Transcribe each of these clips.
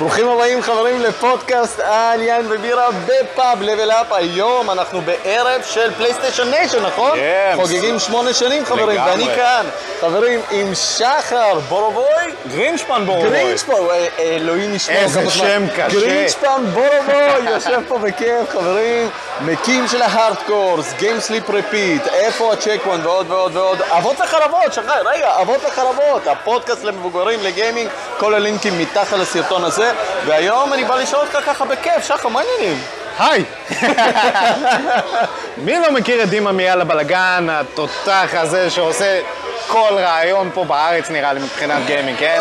ברוכים הבאים חברים לפודקאסט על יין ובירה בפאב Level Up. היום אנחנו בערב של PlayStation Nation, נכון? כן. חוגגים שמונה שנים חברים, לגמרי. ואני כאן, חברים, עם שחר בורובוי. גרינשפן בורבוי. גרינשפן, אה, אלוהים ישמור. איזה. שם קשה. גרינשפן בורובוי, יושב פה בכיף, חברים. מקים של ה Hardcores, Game Sleep Repeat, איפה ה Checkpoint ועוד ועוד ועוד. אבות וחרבות, שחר, רגע, אבות וחרבות. הפודקאסט למבוגרים, לגיימינג, כל הלינקים מתחת לסרטון הזה. והיום אני בא לשאול אותך ככה בכיף, שחר, מה העניינים? היי! מי לא מכיר את דימה מיאללה בלאגן, התותח הזה שעושה כל רעיון פה בארץ נראה לי מבחינת גיימינג, כן?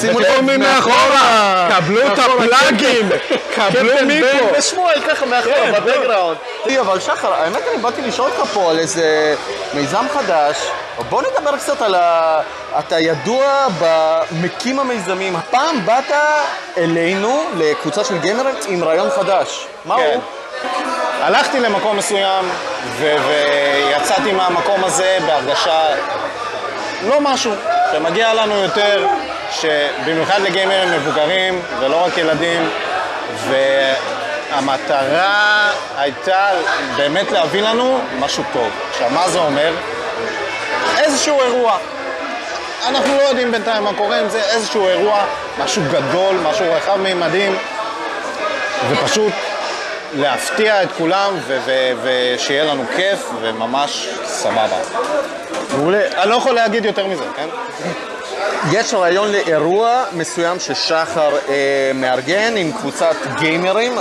שימו לב, מי מאחורה, קבלו את הפלאגים, קבלו קפטן מי בן פה. ושמואל ככה מאחורה כן, בבקגראונד. תראי, אבל שחר, האמת אני באתי לשאול אותך פה על איזה מיזם חדש. בוא נדבר קצת על ה... אתה ידוע במקים המיזמים. הפעם באת אלינו, לקבוצה של גיימרים, עם רעיון חדש. מה כן. הוא? הלכתי למקום מסוים ויצאתי מהמקום הזה בהרגשה לא משהו, שמגיע לנו יותר, שבמיוחד לגיימרים מבוגרים ולא רק ילדים, והמטרה הייתה באמת להביא לנו משהו טוב. עכשיו, מה זה אומר? איזשהו אירוע. אנחנו לא יודעים בינתיים מה קורה עם זה, איזשהו אירוע, משהו גדול, משהו רחב מימדים, ופשוט להפתיע את כולם ושיהיה לנו כיף וממש סבבה. מעולה. אני לא יכול להגיד יותר מזה, כן? יש רעיון לאירוע מסוים ששחר אה, מארגן עם קבוצת גיימרים,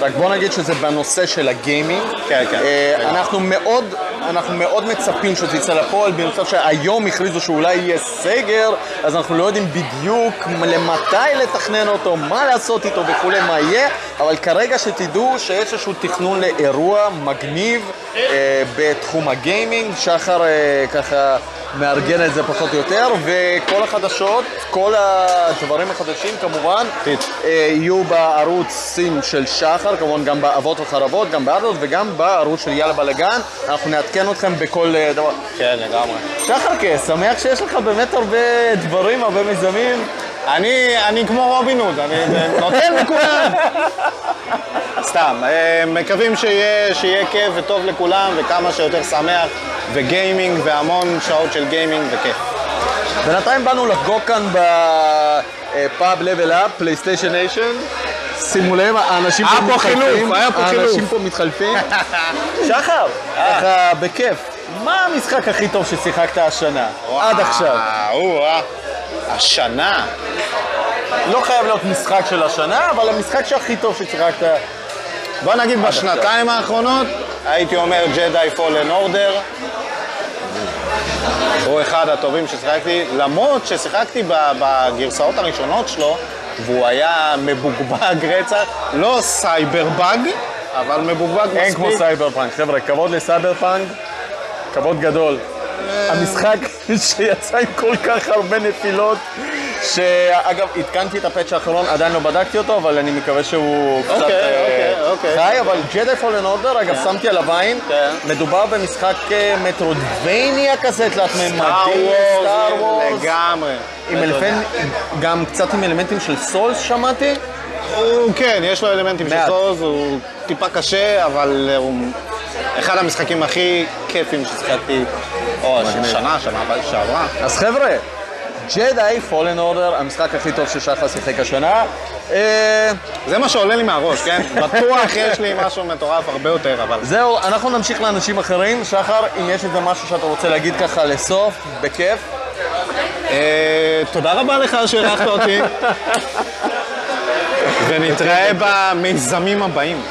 רק בוא נגיד שזה בנושא של הגיימינג. כן, כן. אה, לגמרי. אנחנו מאוד, אנחנו מאוד מצפים שזה יצא לפועל, במצב שהיום הכריזו שאולי יהיה סגר, אז אנחנו לא יודעים בדיוק למתי לתכנן אותו, מה לעשות איתו וכולי, מה יהיה, אבל כרגע שתדעו שיש איזשהו תכנון לאירוע מגניב אה, בתחום הגיימינג, שחר אה, ככה מארגן את זה פחות או יותר, וכל החדשות, כל הדברים החדשים כמובן. אה, יהיו בערוצים של שחר, כמובן גם באבות וחרבות, גם בארדות וגם בערוץ של יאללה בלאגן. אנחנו נעדכן אתכם בכל אה, דבר. כן, לגמרי. שחר, כן, שמח שיש לך באמת הרבה דברים, הרבה מיזמים. אני, אני כמו רובין הוד, אני נותן לכולם. סתם, אה, מקווים שיהיה, שיהיה כיף וטוב לכולם וכמה שיותר שמח וגיימינג והמון שעות של גיימינג וכיף. בינתיים באנו לחגוג כאן בפאב Level Up, PlayStation Nation. שימו לב, האנשים פה היה פה מתחלפים. חילוף, היה פה האנשים חילוף. פה מתחלפים. שחר, ככה בכיף. מה המשחק הכי טוב ששיחקת השנה? עד עכשיו. אה, השנה. לא חייב להיות משחק של השנה, אבל המשחק שהכי טוב ששיחקת. בוא נגיד בשנתיים האחרונות, הייתי אומר Jedi Fallen Order. הוא אחד הטובים ששיחקתי, למרות ששיחקתי בגרסאות הראשונות שלו, והוא היה מבוגבג רצח, לא cyber bug, אבל מבוגבג מספיק. אין כמו סייבר פאנק. חבר'ה, כבוד לסייבר פאנק, כבוד גדול. המשחק שיצא עם כל כך הרבה נפילות, שאגב, עדכנתי את ה patch האחרון, עדיין לא בדקתי אותו, אבל אני מקווה שהוא קצת אוקיי, אה, אוקיי, אוקיי. חי, אבל Jedi Fallen Order, אגב, שמתי עליו עין, כן. מדובר במשחק אה, Metroidvania כזה, תלת סטאר ממדי, סטאר וורס, לגמרי. עם אלפן, גם קצת עם אלמנטים של סולס שמעתי. הוא כן, יש לו אלמנטים של. סוז, הוא טיפה קשה, אבל הוא אחד המשחקים הכי כיפים ששיחקתי, או שנה, שנה שעברה. אז חבר'ה, ג'די פולן אורדר, המשחק הכי טוב ששחר שיחק השנה. אה, זה מה שעולה לי מהראש, כן? בטוח יש לי משהו מטורף הרבה יותר, אבל... זהו, אנחנו נמשיך לאנשים אחרים. שחר, אם יש איזה משהו שאתה רוצה להגיד ככה לסוף, בכיף. אה, תודה רבה לך שאירחת אותי. ונתראה במיזמים הבאים.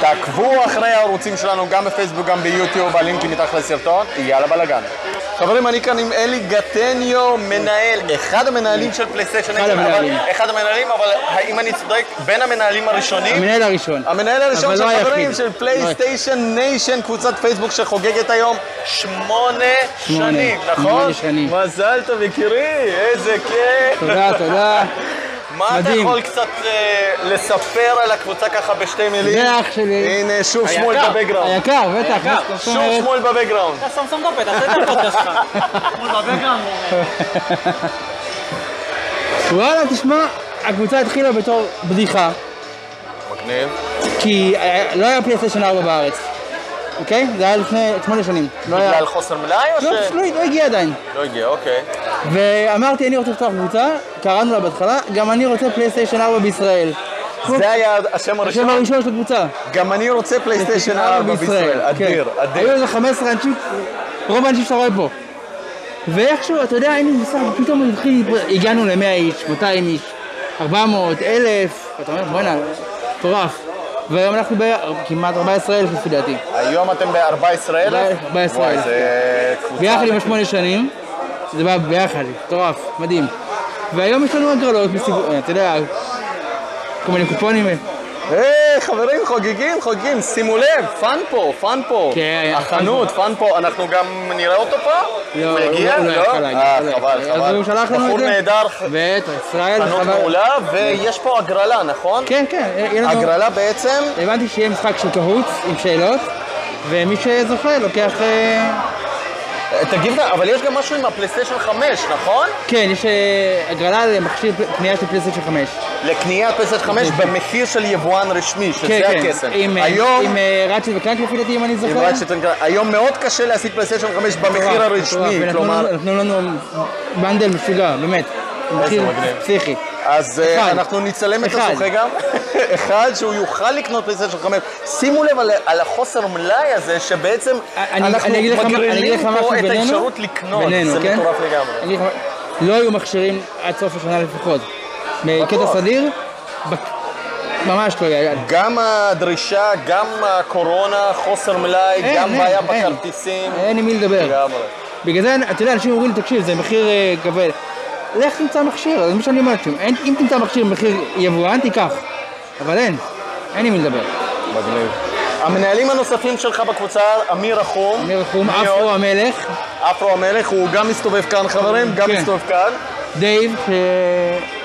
תעקבו אחרי הערוצים שלנו גם בפייסבוק, גם ביוטיוב, הלינקים מתחת לסרטון. יאללה בלאגן. חברים, אני כאן עם אלי גטניו, מנהל, אחד המנהלים של פלייסטיישן. אחד המנהלים. אחד המנהלים, אבל האם אני צודק? בין המנהלים הראשונים? המנהל הראשון. המנהל הראשון של לא. חברים של PlayStation Nation, קבוצת פייסבוק שחוגגת היום שמונה. שנים, נכון? שמונה שנים. מזל טוב יקירי, איזה כיף. תודה, תודה. מה אתה. יכול קצת אה, לספר על הקבוצה ככה בשתי מילים? זה אח שלי. הנה, שוב שמואל בבקגראונד. היקר, בטח. שוב? שמואל בבקגראונד. אתה שם שם דופת, תעשה את הפודקאסט שלך. מול בבקגראונד. וואלה, תשמע, הקבוצה התחילה בתור בדיחה, מגניב. כי אה, לא היה פלייסטיישן 4 בארץ, אוקיי? זה היה לפני שמונה שנים. לא. בגלל חוסר מלאי או לא, ש... פשוט לא לא הגיע עדיין. לא הגיע, אוקיי. ואמרתי, אני רוצה לפתוח קבוצה, קראנו לה בהתחלה, גם אני רוצה פלייסטיישן 4 בישראל. זה היה השם השם הראשון? הראשון של הקבוצה. גם אני רוצה פלייסטיישן 4 בישראל. אדיר, כן. אדיר. היו איזה 15 אנשים, רוב האנשים שאתה רואה פה. ואיכשהו, אתה יודע, לי מושג, פתאום הגענו ל-100 איש, 200 איש, 400, 1,000, אתה אומר, בוא'נה, מטורף. והיום אנחנו בכמעט 14,000 לפי דעתי. היום אתם ב-14,000? 14,000, וואי, זה קבוצה... ביחד עם השמונה שנים, זה בא ביחד, מטורף, מדהים. והיום יש לנו הגרלות, מסיבות, אתה יודע, כל מיני קופונים. היי, חברים, חוגגים, חוגגים, שימו לב, פאן פה, פאן פה. כן, החנות, פאן פה, אנחנו גם נראה אותו פה? לא, הוא לא לא? יכול להגיע, אה, חבל, יכול. אז חבל. הוא שלח לנו את בחור זה. נהדר, בטח, ישראל, חנות חבל- מעולה, ויש פה הגרלה, נכון? כן, כן, לנו... הגרלה בעצם, הבנתי שיהיה משחק של Kahoot עם שאלות, ומי שזוכה לוקח... תגיד, אבל יש גם משהו עם הפלייסטיישן 5, נכון? כן, יש אה, הגרלה למכשיר קנייה של פלייסטיישן 5. לקניית פלייסטיישן 5 במחיר של יבואן רשמי, שזה כן, כן. הקסם. עם, אה, היום... עם אה, Ratchet ו Clank לפי דעתי, אם אני עם זוכר. רק שתן- היום מאוד קשה להשיג פלייסטיישן 5 במחיר הרשמי, כלומר, נתנו לנו bundle משוגע, באמת. מחיר. פסיכי. אז אה. אנחנו נצלם את. הזוכה גם, אחד שהוא יוכל לקנות פלייסטיישן 5. שימו לב על- החוסר מלאי הזה, שבעצם אנחנו מגרילים פה את האפשרות לקנות, זה כן? מטורף לגמרי. לא היו מכשירים עד סוף השנה לפחות. בקטע בטוח. סדיר, ממש לא היה. גם הדרישה, גם הקורונה, חוסר מלאי, אין, גם אין, בעיה אין. בכרטיסים. אין עם מי לדבר. לגמרי. בגלל זה, אתה יודע, אנשים אומרים תקשיב, זה מחיר אה, כבד. לך תמצא מכשיר, זה מה שאני אומר לכם. אין- אם תמצא מכשיר במחיר יבואן, תיקח. אבל אין, אין עם מי לדבר. מגניב. המנהלים הנוספים שלך בקבוצה, אמיר רחום. אמיר רחום, מי אפרו? המלך, אפרו המלך, הוא גם מסתובב כאן חברים, גם כן. מסתובב כאן. דייב, ש...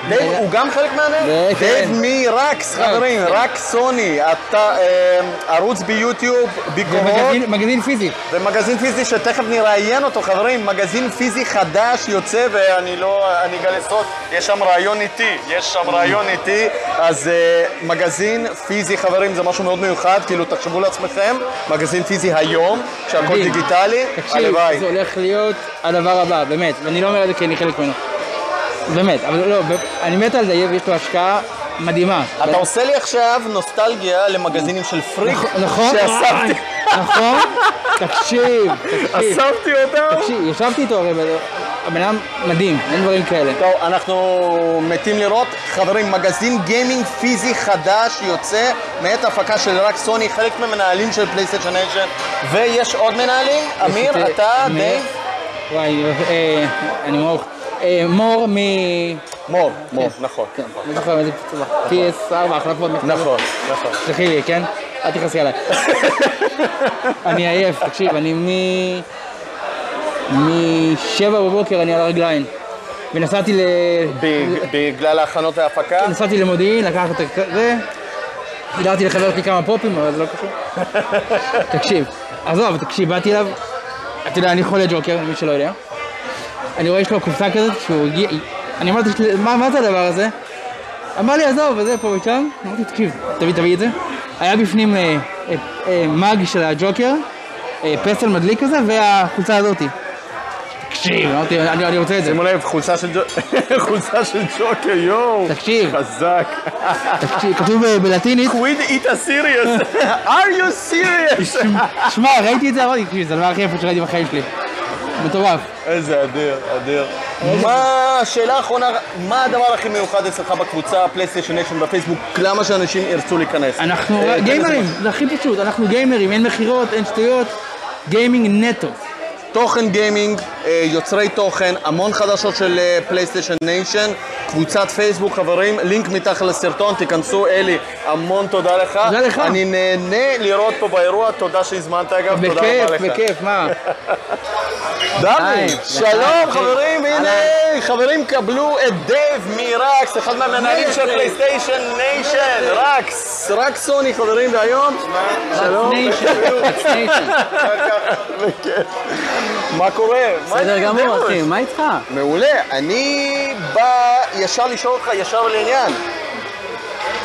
דייב הוא גם חלק מהנר? כן. דייב מרקס חברים, כן. רק סוני, אתה אה, ערוץ ביוטיוב, ביקורות מגזין פיזי. ומגזין פיזי שתכף נראיין אותו חברים, מגזין פיזי חדש יוצא ואני לא, אני אגלה סוד, יש שם ריאיון איתי, יש שם ריאיון איתי, אז אה, מגזין פיזי חברים זה משהו מאוד מיוחד, כאילו תחשבו לעצמכם, מגזין פיזי היום, שהכל. דיגיטלי, תקשיב, הלוואי. זה הולך להיות הדבר הבא, באמת. ואני לא אומר את זה כי אני חלק ממנו. באמת, אבל לא, אני מת על דייב, יש לו השקעה מדהימה. אתה עושה לי עכשיו נוסטלגיה למגזינים של פריק, נכון? שאספתי, נכון? תקשיב, תקשיב. אספתי אותם. תקשיב, ישבתי איתו הרי, הבן אדם מדהים, אין דברים כאלה. טוב, אנחנו מתים לראות. חברים, מגזין גיימינג פיזי חדש יוצא מאת הפקה של רק סוני, חלק מהמנהלים של PlayStation Nation, ויש עוד מנהלים? אמיר, אתה, אה, דייב? וואי, אה, אני מור. אה, מור מ... מור, מור, נכון. כן, אני זוכר איזה PS4, החלפות מחקר. נכון, נכון. תסלחי לי, כן? אל תכעסי עליי. אני עייף, תקשיב, אני מ... משבע בבוקר אני על הרגליים. ונסעתי ל... בג- בגלל ההכנות וההפקה? נסעתי למודיעין, לקחת את זה, סידרתי לחבר שלי כמה פופים, אבל זה לא קשור. תקשיב, עזוב, תקשיב, באתי אליו, אתה יודע, אני חולה ג'וקר, למי שלא יודע. אני רואה יש לו קופסה כזאת, שהוא הגיע, אני אמרתי, מה, מה זה הדבר הזה? אמר לי, עזוב, וזה פה ושם. אמרתי, תקשיב, תביא, תביא את זה. היה בפנים אה, אה, אה, מאג של הג'וקר, אה, פסל מדליק כזה, והחולצה הזאתי. תקשיב, אמרתי, אני, אני רוצה את זה. שימו לב, חולצה של ג'ו- חולצה של ג'וקר, יואו. תקשיב. חזק. תקשיב, כתוב בלטינית, quid it a serious. are you serious? שמע, ראיתי את זה, אמרתי, תקשיב, זה הדבר הכי יפה שראיתי בחיים שלי. מטורף. איזה אדיר, אדיר. מה, שאלה אחרונה, מה הדבר הכי מיוחד אצלך בקבוצה PlayStation Nation בפייסבוק? למה שאנשים ירצו להיכנס? אנחנו אה, גיימרים, זה הכי פשוט, אנחנו גיימרים, אין מכירות, אין שטויות, גיימינג נטו. תוכן גיימינג, אה, יוצרי תוכן, המון חדשות של אה, PlayStation Nation, קבוצת פייסבוק חברים, לינק מתחת לסרטון, תיכנסו אלי, המון תודה לך. תודה לך. אני נהנה לראות פה באירוע, תודה שהזמנת אגב, תודה בכיף, רבה לך. בכיף, מה? דני, שלום חברים. הנה, חברים קבלו את דייב מרקס, אחד מהמנהלים של PlayStation Nation, רקס, רק סוני חברים, והיום, שלום, Nation, Nation. מה קורה? בסדר גמור? אחי, מה איתך? מעולה. אני בא ישר לשאול אותך ישר לעניין.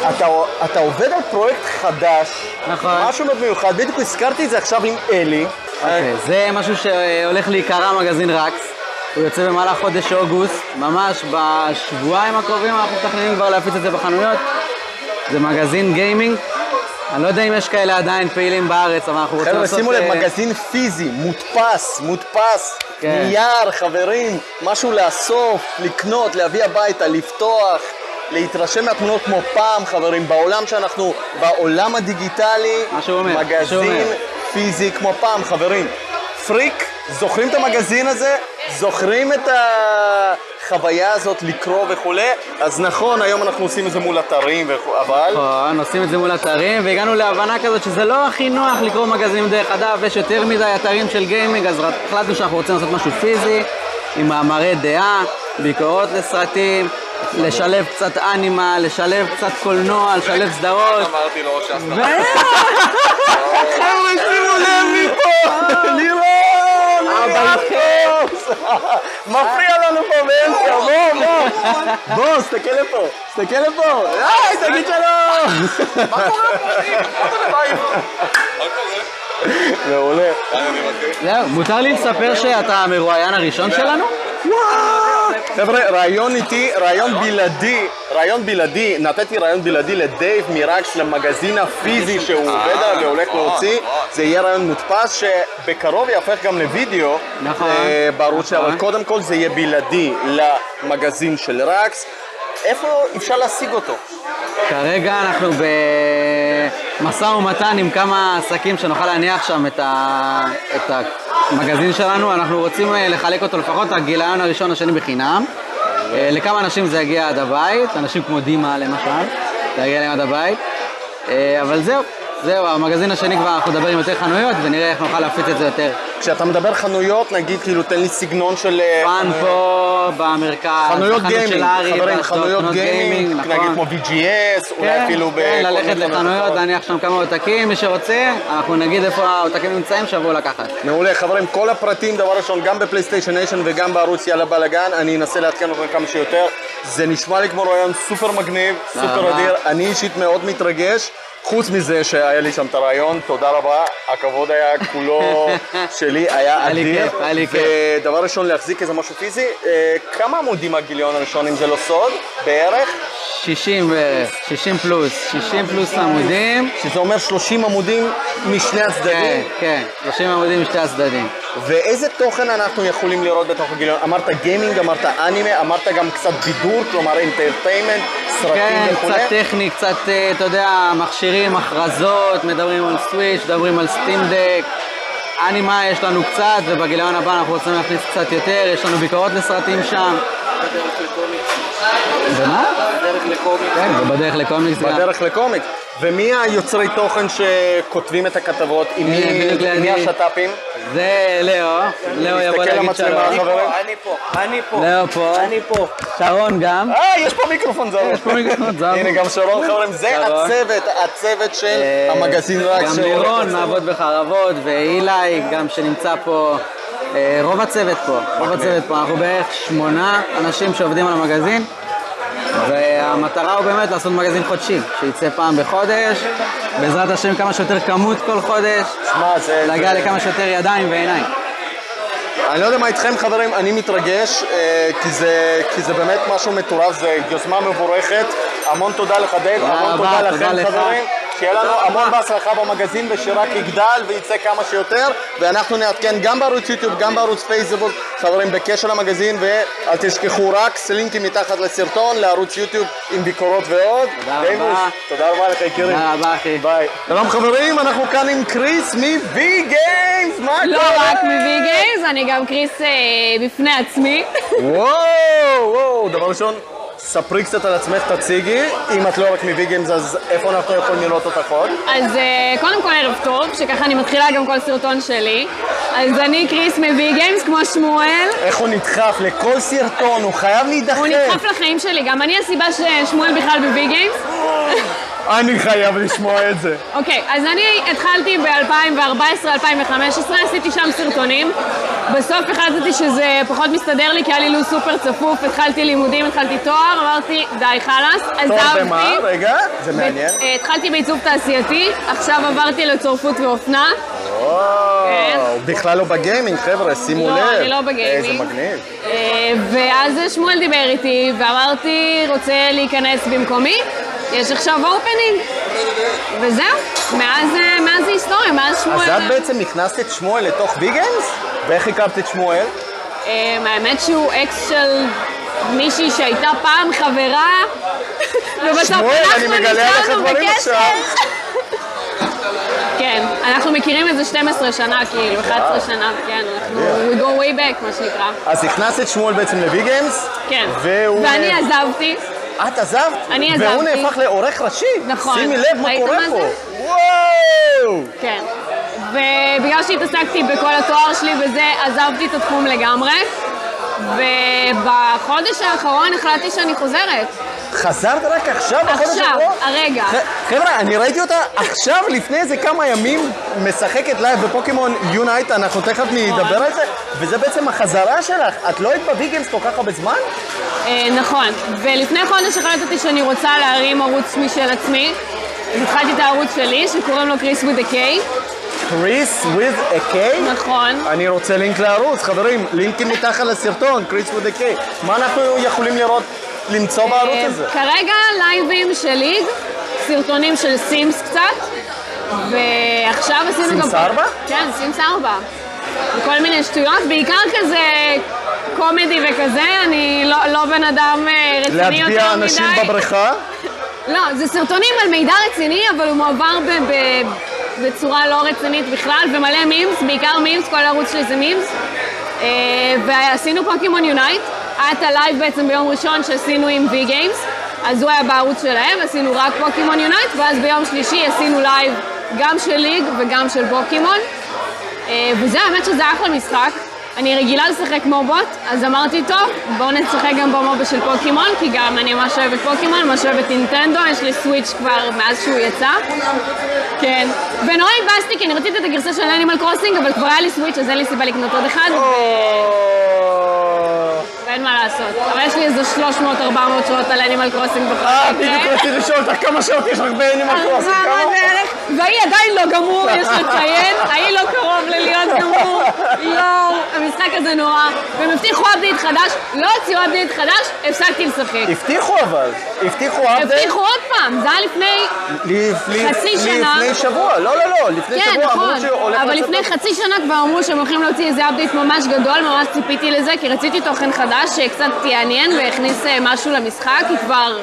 אתה, אתה עובד על פרויקט חדש, נכון. משהו מאוד מיוחד, בדיוק הזכרתי את זה עכשיו עם אלי. אוקיי, זה משהו שהולך להיקרא מגזין רקס. הוא יוצא במהלך חודש אוגוסט, ממש בשבועיים הקרובים אנחנו מתכננים כבר להפיץ את זה בחנויות. זה מגזין גיימינג. אני לא יודע אם יש כאלה עדיין פעילים בארץ, אבל אנחנו רוצים חבר'ה, לעשות... שימו לב, אה, מגזין פיזי, מודפס, מודפס, כן. נייר, חברים, משהו לאסוף, לקנות, להביא הביתה, לפתוח, להתרשם מהתמונות כמו פעם, חברים, בעולם שאנחנו, בעולם הדיגיטלי, אומר, מגזין. פיזי כמו פעם, חברים. פריק, זוכרים את המגזין הזה? זוכרים את החוויה הזאת לקרוא וכולי? אז נכון, היום אנחנו עושים את זה מול אתרים, אבל... נכון, עושים את זה מול אתרים, והגענו להבנה כזאת שזה לא הכי נוח לקרוא מגזינים דרך הדף, יש יותר מדי אתרים של גיימינג, אז החלטנו שאנחנו רוצים לעשות משהו פיזי, עם מאמרי דעה, ביקורות לסרטים, לשלב קצת אנימה, לשלב קצת קולנוע, לשלב סדרות. אמרתי לו ו- חבר'ה, שימו לב מפה! לירון! הבלחץ! מפריע לנו פה באמצע, בוא, בוא! בוא, תסתכל לפה, תסתכל לפה! היי, תגיד שלום! מה קורה פה? מעולה. זהו, מותר לי לספר שאתה המרואיין הראשון שלנו? חבר'ה, רעיון איתי, רעיון בלעדי, רעיון בלעדי, נתתי רעיון בלעדי לדייב מירקס למגזין הפיזי שהוא עובד עליו והולך להוציא, זה יהיה רעיון מודפס שבקרוב יהפך גם לוידאו נכון, אה, בערוץ שלה, נכון. אבל קודם כל זה יהיה בלעדי למגזין של רקס. איפה אפשר להשיג אותו? כרגע אנחנו במשא ומתן עם כמה עסקים שנוכל להניח שם את, ה... את המגזין שלנו. אנחנו רוצים אה, לחלק אותו לפחות הגיליון הראשון, השני בחינם. אה, לכמה אנשים זה יגיע עד הבית, אנשים כמו דימה למשל, זה יגיע להם עד הבית. אה, אבל זהו, זהו, המגזין השני כבר אנחנו נדבר עם יותר חנויות ונראה איך נוכל להפיץ את זה יותר. כשאתה מדבר חנויות, נגיד, כאילו, תן לי סגנון של... אה, פאן פה במרכז, חנויות של גיימינג, חברים, חנויות גיימינג, נכון. נגיד כמו VGS, אולי כן, אפילו ב... כן, ללכת לחנויות. להניח שם כמה עותקים, מי שרוצה, אנחנו נגיד איפה העותקים נמצאים, שיבואו לקחת. מעולה, חברים, כל הפרטים, דבר ראשון, גם ב PlayStation Nation וגם בערוץ יאללה בלאגן, אני אנסה לעדכן אתכם כמה שיותר. זה נשמע לי כמו רעיון סופר מגניב, סופר רבה. אדיר, אני אישית מאוד מתרגש. חוץ מזה שהיה לי שם את הרעיון, תודה רבה, הכבוד היה כולו שלי, היה אדיר. היה לי כיף. ודבר ראשון, להחזיק איזה משהו פיזי, אה, כמה עמודים הגיליון הראשון, אם זה לא סוד, בערך? 60 בערך, 60 פלוס, 60 פלוס עמודים. שזה אומר 30 עמודים משני כן, הצדדים. כן, 30 עמודים משתי הצדדים. ואיזה תוכן אנחנו יכולים לראות בתוך הגיליון? אמרת גיימינג, אמרת אנימה, אמרת גם קצת בידור, כלומר אינטרטיימנט, סרטים כן, וכולי. קצת טכני, קצת, אה, אתה יודע, מכשירים, הכרזות, מדברים על סוויץ', מדברים על סטימדק. אנימה יש לנו קצת, ובגיליון הבא אנחנו רוצים להכניס קצת יותר, יש לנו ביקורות לסרטים שם. ומה? בדרך לקומיקס. כן, ובדרך לקומיקס. בדרך לקומיקס. ומי היוצרי תוכן שכותבים את הכתבות? עם מי. השת"פים? זה לאו, לאו יבוא להגיד שלום. אני פה, אני פה. לאו פה. אני פה. שרון גם. אה, יש פה מיקרופון זר. יש פה מיקרופון זר. הנה גם שרון חברים, זה. הצוות, הצוות של אה, המגזין רק. גם לירון. מעבוד בחרבות, ואילי גם שנמצא פה. אה, רוב הצוות פה, רוב הצוות פה, אנחנו בערך שמונה אנשים שעובדים על המגזין והמטרה הוא באמת לעשות מגזין חודשי, שיצא פעם בחודש, בעזרת השם כמה שיותר כמות כל חודש, זה... להגיע לכמה שיותר ידיים ועיניים. אני לא יודע מה איתכם חברים, אני מתרגש, אה, כי זה, כי זה באמת משהו מטורף, זה יוזמה מבורכת. המון תודה לך דייב, תודה המון רבה, תודה תודה לכם לך. שיהיה לנו המון בהצלחה במגזין ושרק יגדל וייצא כמה שיותר ואנחנו נעדכן גם בערוץ יוטיוב, גם בערוץ פייסבוק חברים בקשר למגזין ואל תשכחו רק לינקים מתחת לסרטון לערוץ יוטיוב עם ביקורות ועוד. תודה רבה. תודה רבה לך יקירי. תודה רבה אחי. ביי. שלום חברים, אנחנו כאן עם קריס מ-V Games, מה לא קורה? רק מ-V Games, אני גם קריס אה, בפני עצמי. וואו, וואו, דבר ראשון, ספרי קצת על עצמך, תציגי. אם את לא רק Games, אז איפה אנחנו יכולים לראות אותך עוד? אז אה, קודם כל ערב טוב, שככה אני מתחילה גם כל סרטון שלי. אז אני קריס Games, כמו שמואל. איך הוא נדחף לכל סרטון, הוא חייב להידחף. הוא נדחף לחיים שלי, גם אני הסיבה ששמואל בכלל Games. אני חייב לשמוע את זה. אוקיי, אז אני התחלתי ב-2014-2015, עשיתי שם סרטונים. בסוף החלטתי שזה פחות מסתדר לי, כי היה לי לו"ז סופר צפוף, התחלתי לימודים, התחלתי תואר, אמרתי, די, חלאס, עזבתי. במה? רגע, זה מעניין. אה, התחלתי בעיצוב תעשייתי, עכשיו עברתי לצורפות ואופנה. כן. וואו, בכלל לא בגיימינג, חבר'ה, שימו לא, לב. אני לא בגיימינג. איזה מגניב. אה, ואז שמואל דיבר איתי, ואמרתי, רוצה להיכנס במקומי? יש עכשיו opening. וזהו, מאז אה, מאז זה היסטוריה, מאז שמואל... אז את בעצם הכנסת את שמואל לתוך Vgames? ואיך הכרת את שמואל? אה, האמת שהוא אקס של מישהי שהייתה פעם חברה, ובסוף שמואל, אני אנחנו נשארנו בקשר. כן, אנחנו מכירים איזה 12 שנה, כאילו, 11 שנה, כן, אנחנו, we go way back, מה שנקרא. אז הכנסת שמואל בעצם לביגיימס? כן. ואני עזבתי, את עזבת? אני והוא עזבתי. נהפך לעורך ראשי? נכון. שימי לב מה קורה מה פה. וואו! כן. ובגלל שהתעסקתי בכל התואר שלי וזה, עזבתי את התחום לגמרי. ובחודש האחרון החלטתי שאני חוזרת. חזרת רק עכשיו, בחודש עכשיו, האחרון? הרגע. ח- חבר'ה, אני ראיתי אותה עכשיו, לפני איזה כמה ימים, משחקת לייב ב Pokemon Unite, אנחנו תכף נדבר על זה, וזה בעצם החזרה שלך. את לא היית ב Vgames כל כך הרבה זמן? אה, נכון. ולפני חודש החלטתי שאני רוצה להרים ערוץ משל עצמי. אז התחלתי את הערוץ שלי, שקוראים לו קריס a K. קריס with a K? נכון. אני רוצה לינק לערוץ, חברים, לינקים מתחת לסרטון, קריס with a K. מה אנחנו יכולים לראות, למצוא בערוץ אה, הזה? כרגע לייבים של League, סרטונים של Sims קצת, ועכשיו עשינו גם... Sims ארבע? כן, Sims 4. וכל מיני שטויות, בעיקר כזה comedy וכזה, אני לא, לא בן אדם אה, רציני יותר מדי. להטביע אנשים בבריכה? לא, זה סרטונים על מידע רציני, אבל הוא מועבר ב- ב- בצורה לא רצינית בכלל, ומלא memes, בעיקר memes, כל הערוץ שלי זה memes. אה, ועשינו Pokemon Unite, היה את הלייב בעצם ביום ראשון שעשינו עם Vgames, אז הוא היה בערוץ שלהם, עשינו רק Pokemon Unite, ואז ביום שלישי עשינו לייב גם של League וגם של פוקימון. אה, וזה האמת שזה אחלה משחק. אני רגילה לשחק מובוט, אז אמרתי, טוב, בואו נשחק גם ב MOBA של פוקימון, כי גם אני ממש אוהבת פוקימון, ממש אוהבת נינטנדו, יש לי Switch כבר מאז שהוא יצא. כן. ונורא התבאסתי, כי אני רציתי את הגרסה של Animal Crossing, אבל כבר היה לי Switch, אז אין לי סיבה לקנות עוד אחד, ואין מה לעשות. אבל יש לי איזה 300-400 שעות על Animal Crossing בכל אה, מקרה. בדיוק רציתי לשאול אותך כמה שעות יש לך ב Animal Crossing, ארבע כמה? והאי עדיין לא גמור, יש לציין, האי לא קרוב ללהיות גמור, יואו, המשחק הזה נורא, והם הבטיחו update חדש, לא הוציאו update חדש, הפסקתי לשחק. הבטיחו אבל, הבטיחו אפדייט. הבטיחו עוד פעם, זה היה לפני, חצי שנה. לפני שבוע, לא, לא, לא, לפני כן, שבוע אמרו נכון, שהולך אבל. לפני חצי שנה כבר אמרו שהם הולכים להוציא איזה אפדייט ממש גדול, ממש ציפיתי לזה, כי רציתי תוכן חדש שקצת יעניין והכניס אה, משהו למשחק, כי כבר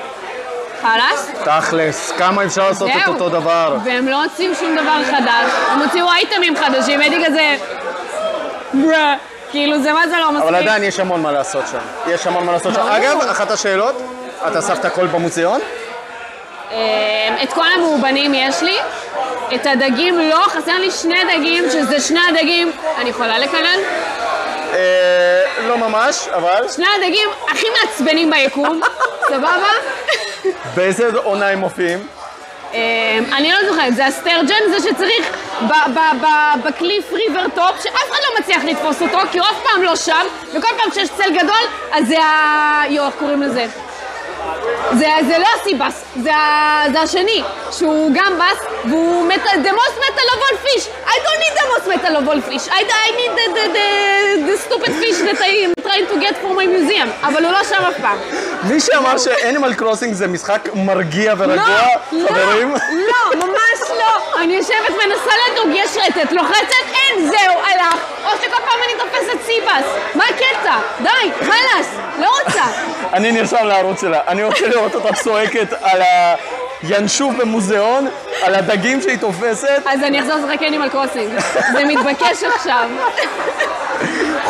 חלאס. תכלס, כמה אפשר לעשות את. אותו דבר? והם לא הוציאו שום דבר חדש, הם הוציאו אייטמים חדשים, הייתי כזה... כאילו זה מה זה לא מספיק. אבל עדיין יש המון מה לעשות שם. יש המון מה לעשות שם. אגב, אחת השאלות, את אספת הכל במוזיאון? אה, את כל המאובנים יש לי, את הדגים לא, חסר לי שני דגים, שזה שני הדגים, אני יכולה לקלל? אה, לא ממש, אבל שני הדגים הכי מעצבנים ביקום, סבבה? באיזה עונה הם מופיעים? אה, אני לא זוכרת, זה הסטרג'ן, זה שצריך ב cliff river top, שאף אחד לא מצליח לתפוס אותו, כי הוא אף פעם לא שם, וכל פעם שיש צל גדול, אז זה ה... יואו, איך קוראים לזה? זה, זה לא ה sea bass, זה, זה השני, שהוא גם בס, והוא מת... The most metal of all fish. I don't need the most metal of all fish. I, I need the, the, the, that I'm trying to get for my museum. אבל הוא לא שם אף פעם. מי שאמר ש Animal Crossing זה משחק מרגיע ורגוע, לא, חברים? לא, לא, ממש לא. אני יושבת מנסה לדוג, יש רטט, לוחצת, אין, זהו, הלך. או שכל פעם אני תופסת sea bass. מה הקטע? די, חלאס, לא רוצה. אני נרשם לערוץ שלה. אני רוצה לראות אותה צועקת על הינשוף במוזיאון, על הדגים שהיא תופסת. אז אני אחזור לשחק Animal Crossing. זה מתבקש עכשיו.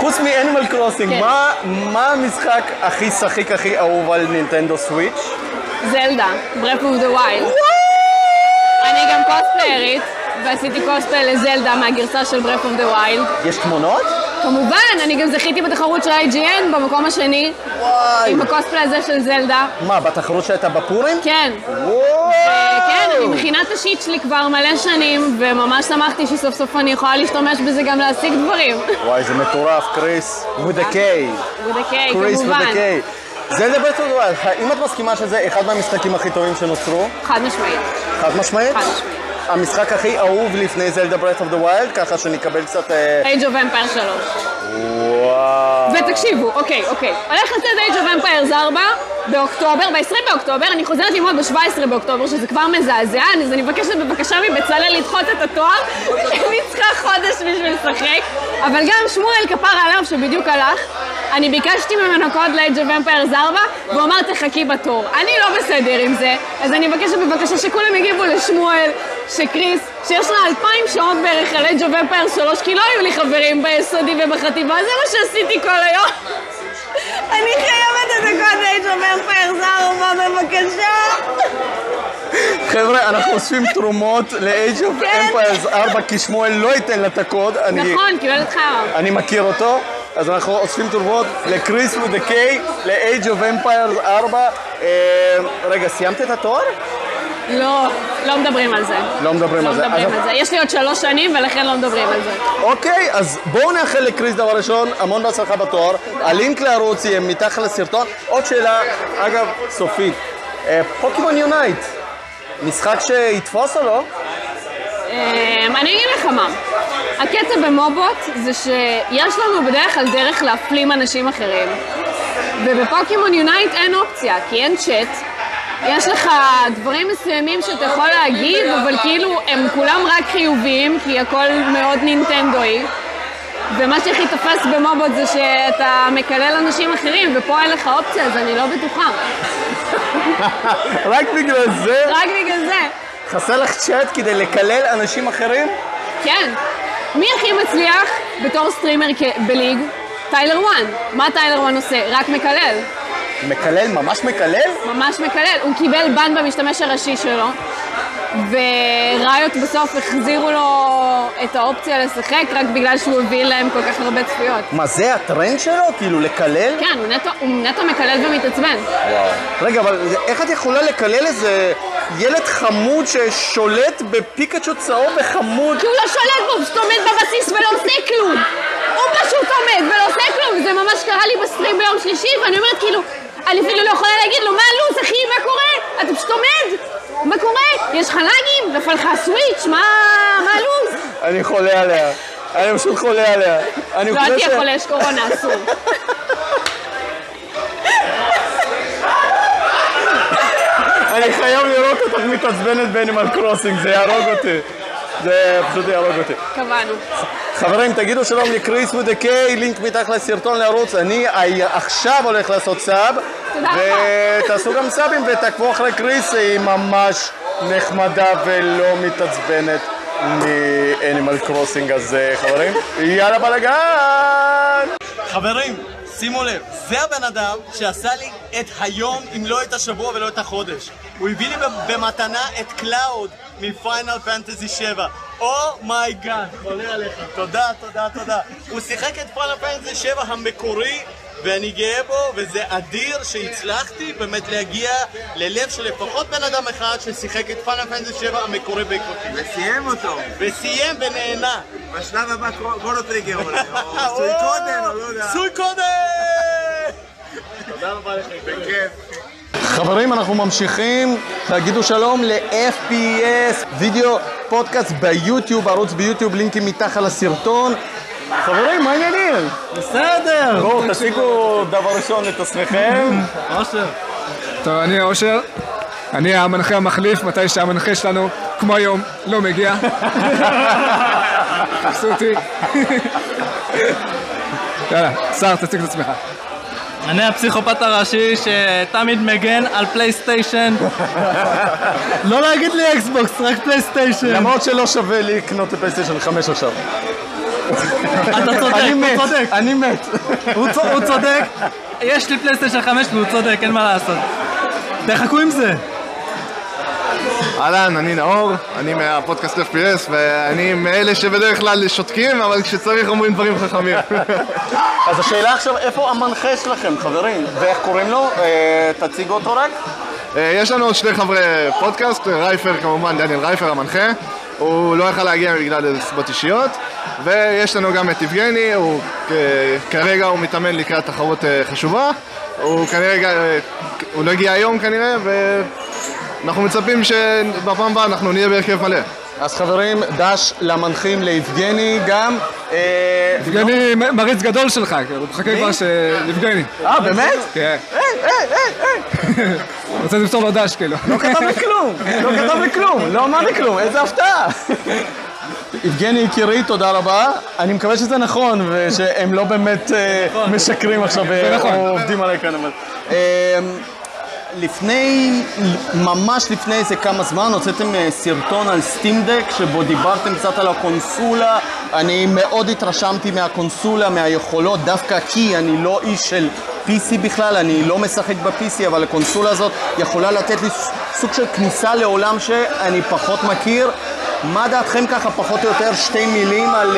חוץ מ Animal Crossing, כן. מה- מה המשחק הכי שחיק, הכי אהוב על Nintendo Switch? זלדה, Breath of the Wild. אני גם קוספליירית, ועשיתי קוספליי לזלדה מהגרסה של Breath of the Wild. יש תמונות? כמובן, אני גם זכיתי בתחרות של IGN במקום השני, וואי. עם הקוספליי הזה של זלדה. מה, בתחרות שהייתה בפורים? כן. וואו. כן, השיט שלי כבר מלא שנים, וממש שמחתי שסוף סוף אני יכולה להשתמש בזה גם להשיג דברים. וואי, זה מטורף, קריס, with a K. with a K, קריס with כמובן. a K. זה טוב, האם את מסכימה שזה אחד מהמשחקים הכי טובים שנוצרו? חד משמעית. חד משמעית? חד משמעית. המשחק הכי אהוב לפני זלדה Breath of the Wild, ככה שנקבל קצת... Age of Empire 3. וואו. ותקשיבו, אוקיי, אוקיי. הולך לצאת Age of Empires 4 באוקטובר, ב-20 באוקטובר, אני חוזרת ללמוד ב-17 באוקטובר, שזה כבר מזעזע, אז אני מבקשת בבקשה מבצלאל לדחות את התואר, אני צריכה חודש בשביל לשחק. אבל גם שמואל כפר עליו, שבדיוק הלך, אני ביקשתי ממנו קוד ל-Age of Empires 4, והוא אמר תחכי בתור. אני לא בסדר עם זה, אז אני מבקשת בבקשה שכולם יגיבו לשמואל, שקריס, שיש לה אלפיים שעות בערך על of Empires 3, כי לא היו לי חברים ביסודי ובחטיבה, זה מה שעשיתי כל היום. אני חייבת את Age of Empires 4, בבקשה. חבר'ה, אנחנו אוספים תרומות ל-Age of כן. Empires 4, כי שמואל לא ייתן לה את הקוד. נכון, קיבל אותך. אני מכיר אותו, אז אנחנו אוספים תרומות לקריס K, ל-Age of Empires 4. אה, רגע, סיימת את התואר? לא, לא מדברים על זה. לא מדברים לא על זה. מדברים אז- על זה. יש לי עוד שלוש שנים, ולכן לא מדברים על זה. אוקיי, אז בואו נאחל לקריס דבר ראשון, המון בהצלחה בתואר. הלינק לערוץ יהיה מתחת לסרטון. עוד שאלה, אגב, סופית. אה, פוקימון יונייט, משחק שיתפוס או לא? אמ, אני אגיד לך מה, הקטע במובוט זה שיש לנו בדרך כלל דרך להפלים אנשים אחרים. ובפוקימון יונייט אין אופציה, כי אין צ'אט. יש לך דברים מסוימים שאתה יכול להגיב, אבל כאילו הם כולם רק חיוביים, כי הכל מאוד נינטנדואי. ומה שהכי תופס במובוט זה שאתה מקלל אנשים אחרים, ופה אין לך אופציה, אז אני לא בטוחה. רק בגלל זה רק בגלל זה. חסר לך צ'אט כדי לקלל אנשים אחרים? כן. מי הכי מצליח בתור סטרימר ב League? Tyler One. מה Tyler One עושה? רק מקלל. מקלל? ממש מקלל? ממש מקלל. הוא קיבל ban במשתמש הראשי שלו, ו Riot בסוף החזירו לו את האופציה לשחק רק בגלל שהוא הביא להם כל כך הרבה צפיות. מה, זה הטרנד שלו? כאילו לקלל? כן, הוא נטו, הוא נטו מקלל ומתעצבן. רגע, אבל איך את יכולה לקלל איזה ילד חמוד ששולט בפיקאצ'ו צהוב וחמוד? כי הוא לא שולט בו, הוא פשוט עומד בבסיס ולא עושה כלום. הוא פשוט עומד ולא עושה כלום, וזה ממש קרה לי בסטרים ביום שלישי, ואני אומרת כאילו, אני אפילו לא יכולה להגיד לו, מה הלו"ז, אחי, מה קורה? אתה פשוט עומד, מה קורה? יש לך לאגים? נפל לך הסוויץ', מה הלו"ז? אני חולה עליה. אני פשוט חולה עליה. לא, אל תהיה חולה, יש קורונה, אסור. אני חייב לראות אותך מתעצבנת ב Animal Crossing, זה יהרוג אותי. זה פשוט יהרוג אותי. קבענו. חברים, תגידו שלום לקריס with a K, לינק מתחת לסרטון לערוץ. אני עכשיו הולך לעשות sub. תודה רבה. ותעשו גם סאבים ותעקבו אחרי קריס, היא ממש נחמדה ולא מתעצבנת מ-Animal Crossing הזה, חברים. יאללה בלאגן! חברים, שימו לב, זה הבן אדם שעשה לי את היום, אם לא את השבוע ולא את החודש. הוא הביא לי במתנה את Cloud מ-Final Fantasy 7. Oh my god, חולה עליך. תודה, תודה, תודה. הוא שיחק את Final Fantasy 7 המקורי, ואני גאה בו, וזה אדיר שהצלחתי באמת להגיע ללב של לפחות בן אדם אחד ששיחק את Final Fantasy 7 המקורי בעקבותי. וסיים אותו. וסיים ונהנה. בשלב הבא Chrono Trigger עולה, או סוי קודם, או לא יודע. סוי קודם! תודה רבה לך. בכיף. חברים, אנחנו ממשיכים. תגידו שלום ל-FPS, וידאו פודקאסט ביוטיוב, ערוץ ביוטיוב, לינקים מתחת לסרטון. חברים, מה העניינים? בסדר. בואו, תציגו דבר ראשון את עצמכם. אושר. טוב, אני אושר. אני המנחה המחליף, מתי שהמנחה שלנו, כמו היום, לא מגיע. תפסו אותי. יאללה, שר, תציג את עצמך. אני הפסיכופת הראשי שתמיד מגן על פלייסטיישן. לא להגיד לי אקסבוקס, רק פלייסטיישן. למרות שלא שווה לי לקנות את פלייסטיישן 5 עכשיו. אתה צודק, הוא צודק. אני מת. הוא צודק. יש לי פלייסטיישן 5 והוא צודק, אין מה לעשות. תחכו עם זה. אהלן, אני נאור, אני מהפודקאסט FPS, ואני מאלה שבדרך כלל שותקים, אבל כשצריך אומרים דברים חכמים. אז השאלה עכשיו, איפה המנחה שלכם, חברים? ואיך קוראים לו? אה, תציגו אותו רק. אה, יש לנו עוד שני חברי פודקאסט, רייפר כמובן, דניאל רייפר המנחה, הוא לא יכל להגיע בגלל סיבות אישיות, ויש לנו גם את יבגני, הוא אה, כרגע הוא מתאמן לקראת תחרות חשובה, הוא כנראה, אה, הוא לא הגיע היום כנראה, ואנחנו מצפים שבפעם הבאה אנחנו נהיה בהרכב מלא. אז חברים, דש למנחים ליבגני גם. אה, יבגני מ- מריץ גדול שלך, הוא מחכה כבר ש... יבגני. אה, באמת? כן. היי, היי, היי, היי. רוצה למסור לו דש, כאילו. לא כתב לי כלום, לא כתב לי כלום, לא אמר לי כלום, איזה הפתעה. יבגני יקירי, תודה רבה. אני מקווה שזה נכון, ושהם לא באמת אה, משקרים עכשיו, אה, נכון. או עובדים עליי כאן, אבל... אה, לפני, ממש לפני איזה כמה זמן, הוצאתם אה, סרטון על סטימדק, שבו דיברתם קצת על הקונסולה. אני מאוד התרשמתי מהקונסולה, מהיכולות, דווקא כי אני לא איש של PC בכלל, אני לא משחק ב-PC, אבל הקונסולה הזאת יכולה לתת לי סוג של כניסה לעולם שאני פחות מכיר. מה דעתכם ככה, פחות או יותר, שתי מילים על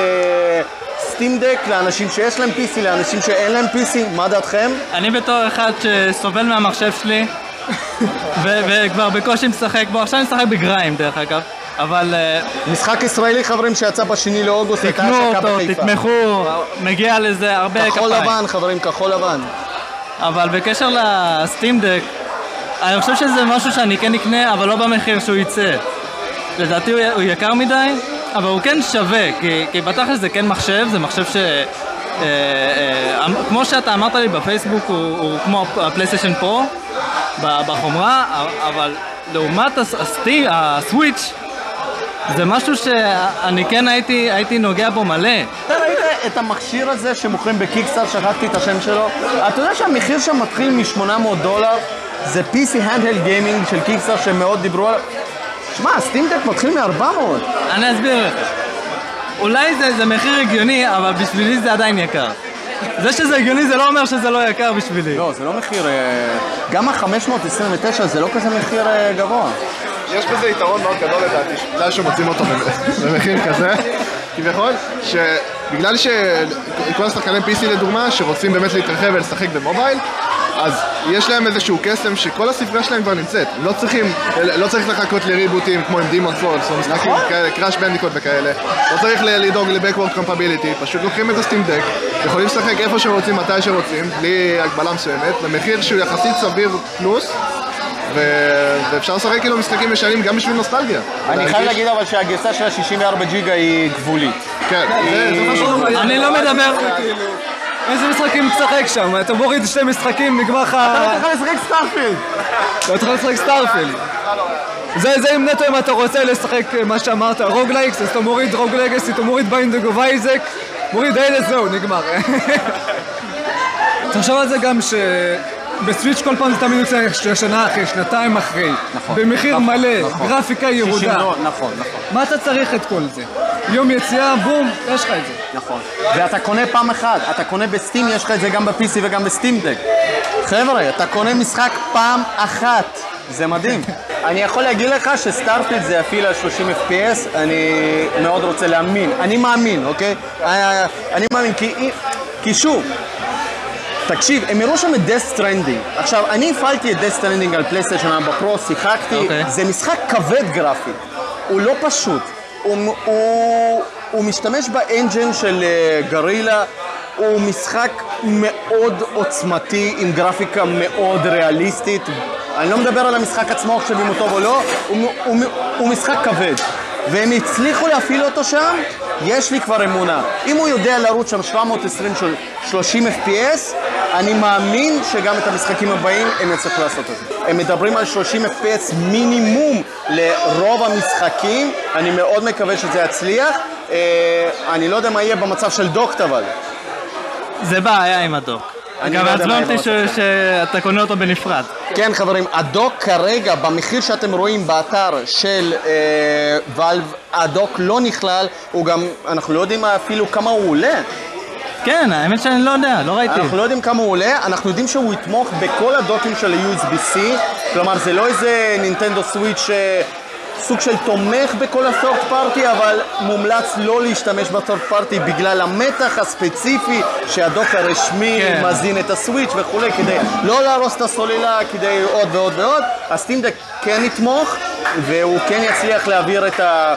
סטימדק לאנשים שיש להם PC, לאנשים שאין להם PC? מה דעתכם? אני בתור אחד שסובל מהמחשב שלי, וכבר בקושי משחק בו, עכשיו אני משחק בגריים דרך אגב, אבל אה, משחק ישראלי, חברים, שיצא בשני לאוגוסט, הייתה תקנו השקה אותו, בחיפה. תתמכו, מגיע לזה הרבה כחול כפיים. לבן, חברים, כחול לבן. אבל בקשר לסטים דק, אני חושב שזה משהו שאני כן אקנה, אבל לא במחיר שהוא יצא. לדעתי הוא יקר מדי, אבל הוא כן שווה, כי, כי בתכל'ס זה כן מחשב, זה מחשב ש... אה, אה, אמ- כמו שאתה אמרת לי בפייסבוק, הוא, הוא כמו הפלייסטיישן פרו בחומרה, אבל לעומת הס- הסטי, הסוויץ', זה משהו שאני כן הייתי, הייתי נוגע בו מלא. אתה ראית את המכשיר הזה שמוכרים בקיקסטאר, שכחתי את השם שלו? אתה יודע שהמחיר שם מתחיל מ-800 דולר? זה PC Handheld Gaming של קיקסטאר שמאוד דיברו עליו. שמע, סטימדק מתחיל מ-400. אני אסביר לך. אולי זה, זה מחיר הגיוני, אבל בשבילי זה עדיין יקר. זה שזה הגיוני זה לא אומר שזה לא יקר בשבילי. לא, זה לא מחיר... אה, גם ה-529 זה לא כזה מחיר אה, גבוה. יש בזה יתרון מאוד גדול לדעתי, בגלל שמוצאים אותו במחיר כזה, כביכול, שבגלל שכל השחקני PC לדוגמה, שרוצים באמת להתרחב ולשחק במובייל, אז יש להם איזשהו קסם שכל הספרייה שלהם כבר נמצאת. לא צריכים, לא צריך לחכות לריבוטים כמו עם דימון סולס או משחקים כאלה, קראש בנדיקוט וכאלה. לא צריך ל- לדאוג ל-Backward Compatibility, פשוט לוקחים את הסטים דק, יכולים לשחק איפה שרוצים, מתי שרוצים, בלי הגבלה מסוימת, במחיר שהוא יחסית סביר פלוס. ו- ואפשר לשחק כאילו משחקים ישנים גם בשביל נוסטלגיה. אני חייב להגיד אבל שהגרסה של ה-64 ג'יגה היא גבולית. כן, זה שאנחנו... אני לא מדבר... איזה משחקים תשחק שם? אתה מוריד שתי משחקים, נגמר לך... אתה צריך לשחק Starfield! לא צריך לשחק Starfield. זה, אם נטו אם אתה רוצה לשחק אה, מה שאמרת, roguelikes, אז אתה מוריד Rogue Legacy, אתה מוריד Binding of Isaac, מוריד אלה, זהו, נגמר. תחשוב על זה גם שבסוויץ' כל פעם זה תמיד יוצא שנה אחרי, שנתיים אחרי. נכון, במחיר נכון, מלא, נכון. גרפיקה 60 ירודה. דולר, נכון, נכון. מה אתה צריך את כל זה? יום יציאה, בום, יש לך את זה. נכון. ואתה קונה פעם אחת, אתה קונה בסטים, יש לך את זה גם ב-PC וגם בסטימדק. חבר'ה, אתה קונה משחק פעם אחת. זה מדהים. אני יכול להגיד לך שסטארפילד זה יפעיל על 30 FPS, אני מאוד רוצה להאמין. אני מאמין, אוקיי? אה, אני מאמין, כי, כי שוב, תקשיב, הם הראו שם את death stranding. עכשיו, אני הפעלתי את death stranding על פלייסטיישן 4 פרו, שיחקתי, אוקיי. זה משחק כבד גרפית. הוא לא פשוט. הוא, הוא, הוא משתמש באנג'ן של אה, גרילה, הוא משחק מאוד עוצמתי, עם גרפיקה מאוד ריאליסטית. אני לא מדבר על המשחק עצמו עכשיו אם הוא טוב או לא, הוא, הוא, הוא משחק כבד. והם הצליחו להפעיל אותו שם, יש לי כבר אמונה. אם הוא יודע לרוץ שם 720 של 30 FPS, אני מאמין שגם את המשחקים הבאים הם יצטרכו לעשות את זה. הם מדברים על 30 FPS מינימום לרוב המשחקים, אני מאוד מקווה שזה יצליח. אה, אני לא יודע מה יהיה במצב של דוקט אבל. זה בעיה עם הדוק. אני גם לא אותי יהיה ש- שאתה קונה אותו בנפרד. כן חברים, הדוק כרגע, במחיר שאתם רואים באתר של אה, ואלב, הדוק לא נכלל, הוא גם, אנחנו לא יודעים אפילו כמה הוא עולה. כן, האמת שאני לא יודע, לא ראיתי. אנחנו לא יודעים כמה הוא עולה, אנחנו יודעים שהוא יתמוך בכל הדוקים של ה-USB-C, כלומר זה לא איזה נינטנדו סוויץ' סוג של תומך בכל הסורט פארטי, אבל מומלץ לא להשתמש בסורט פארטי בגלל המתח הספציפי שהדוק הרשמי כן. מזין את הסוויץ' וכולי, כדי לא להרוס את הסוללה, כדי עוד ועוד ועוד. הסטימדק כן יתמוך, והוא כן יצליח להעביר את ה...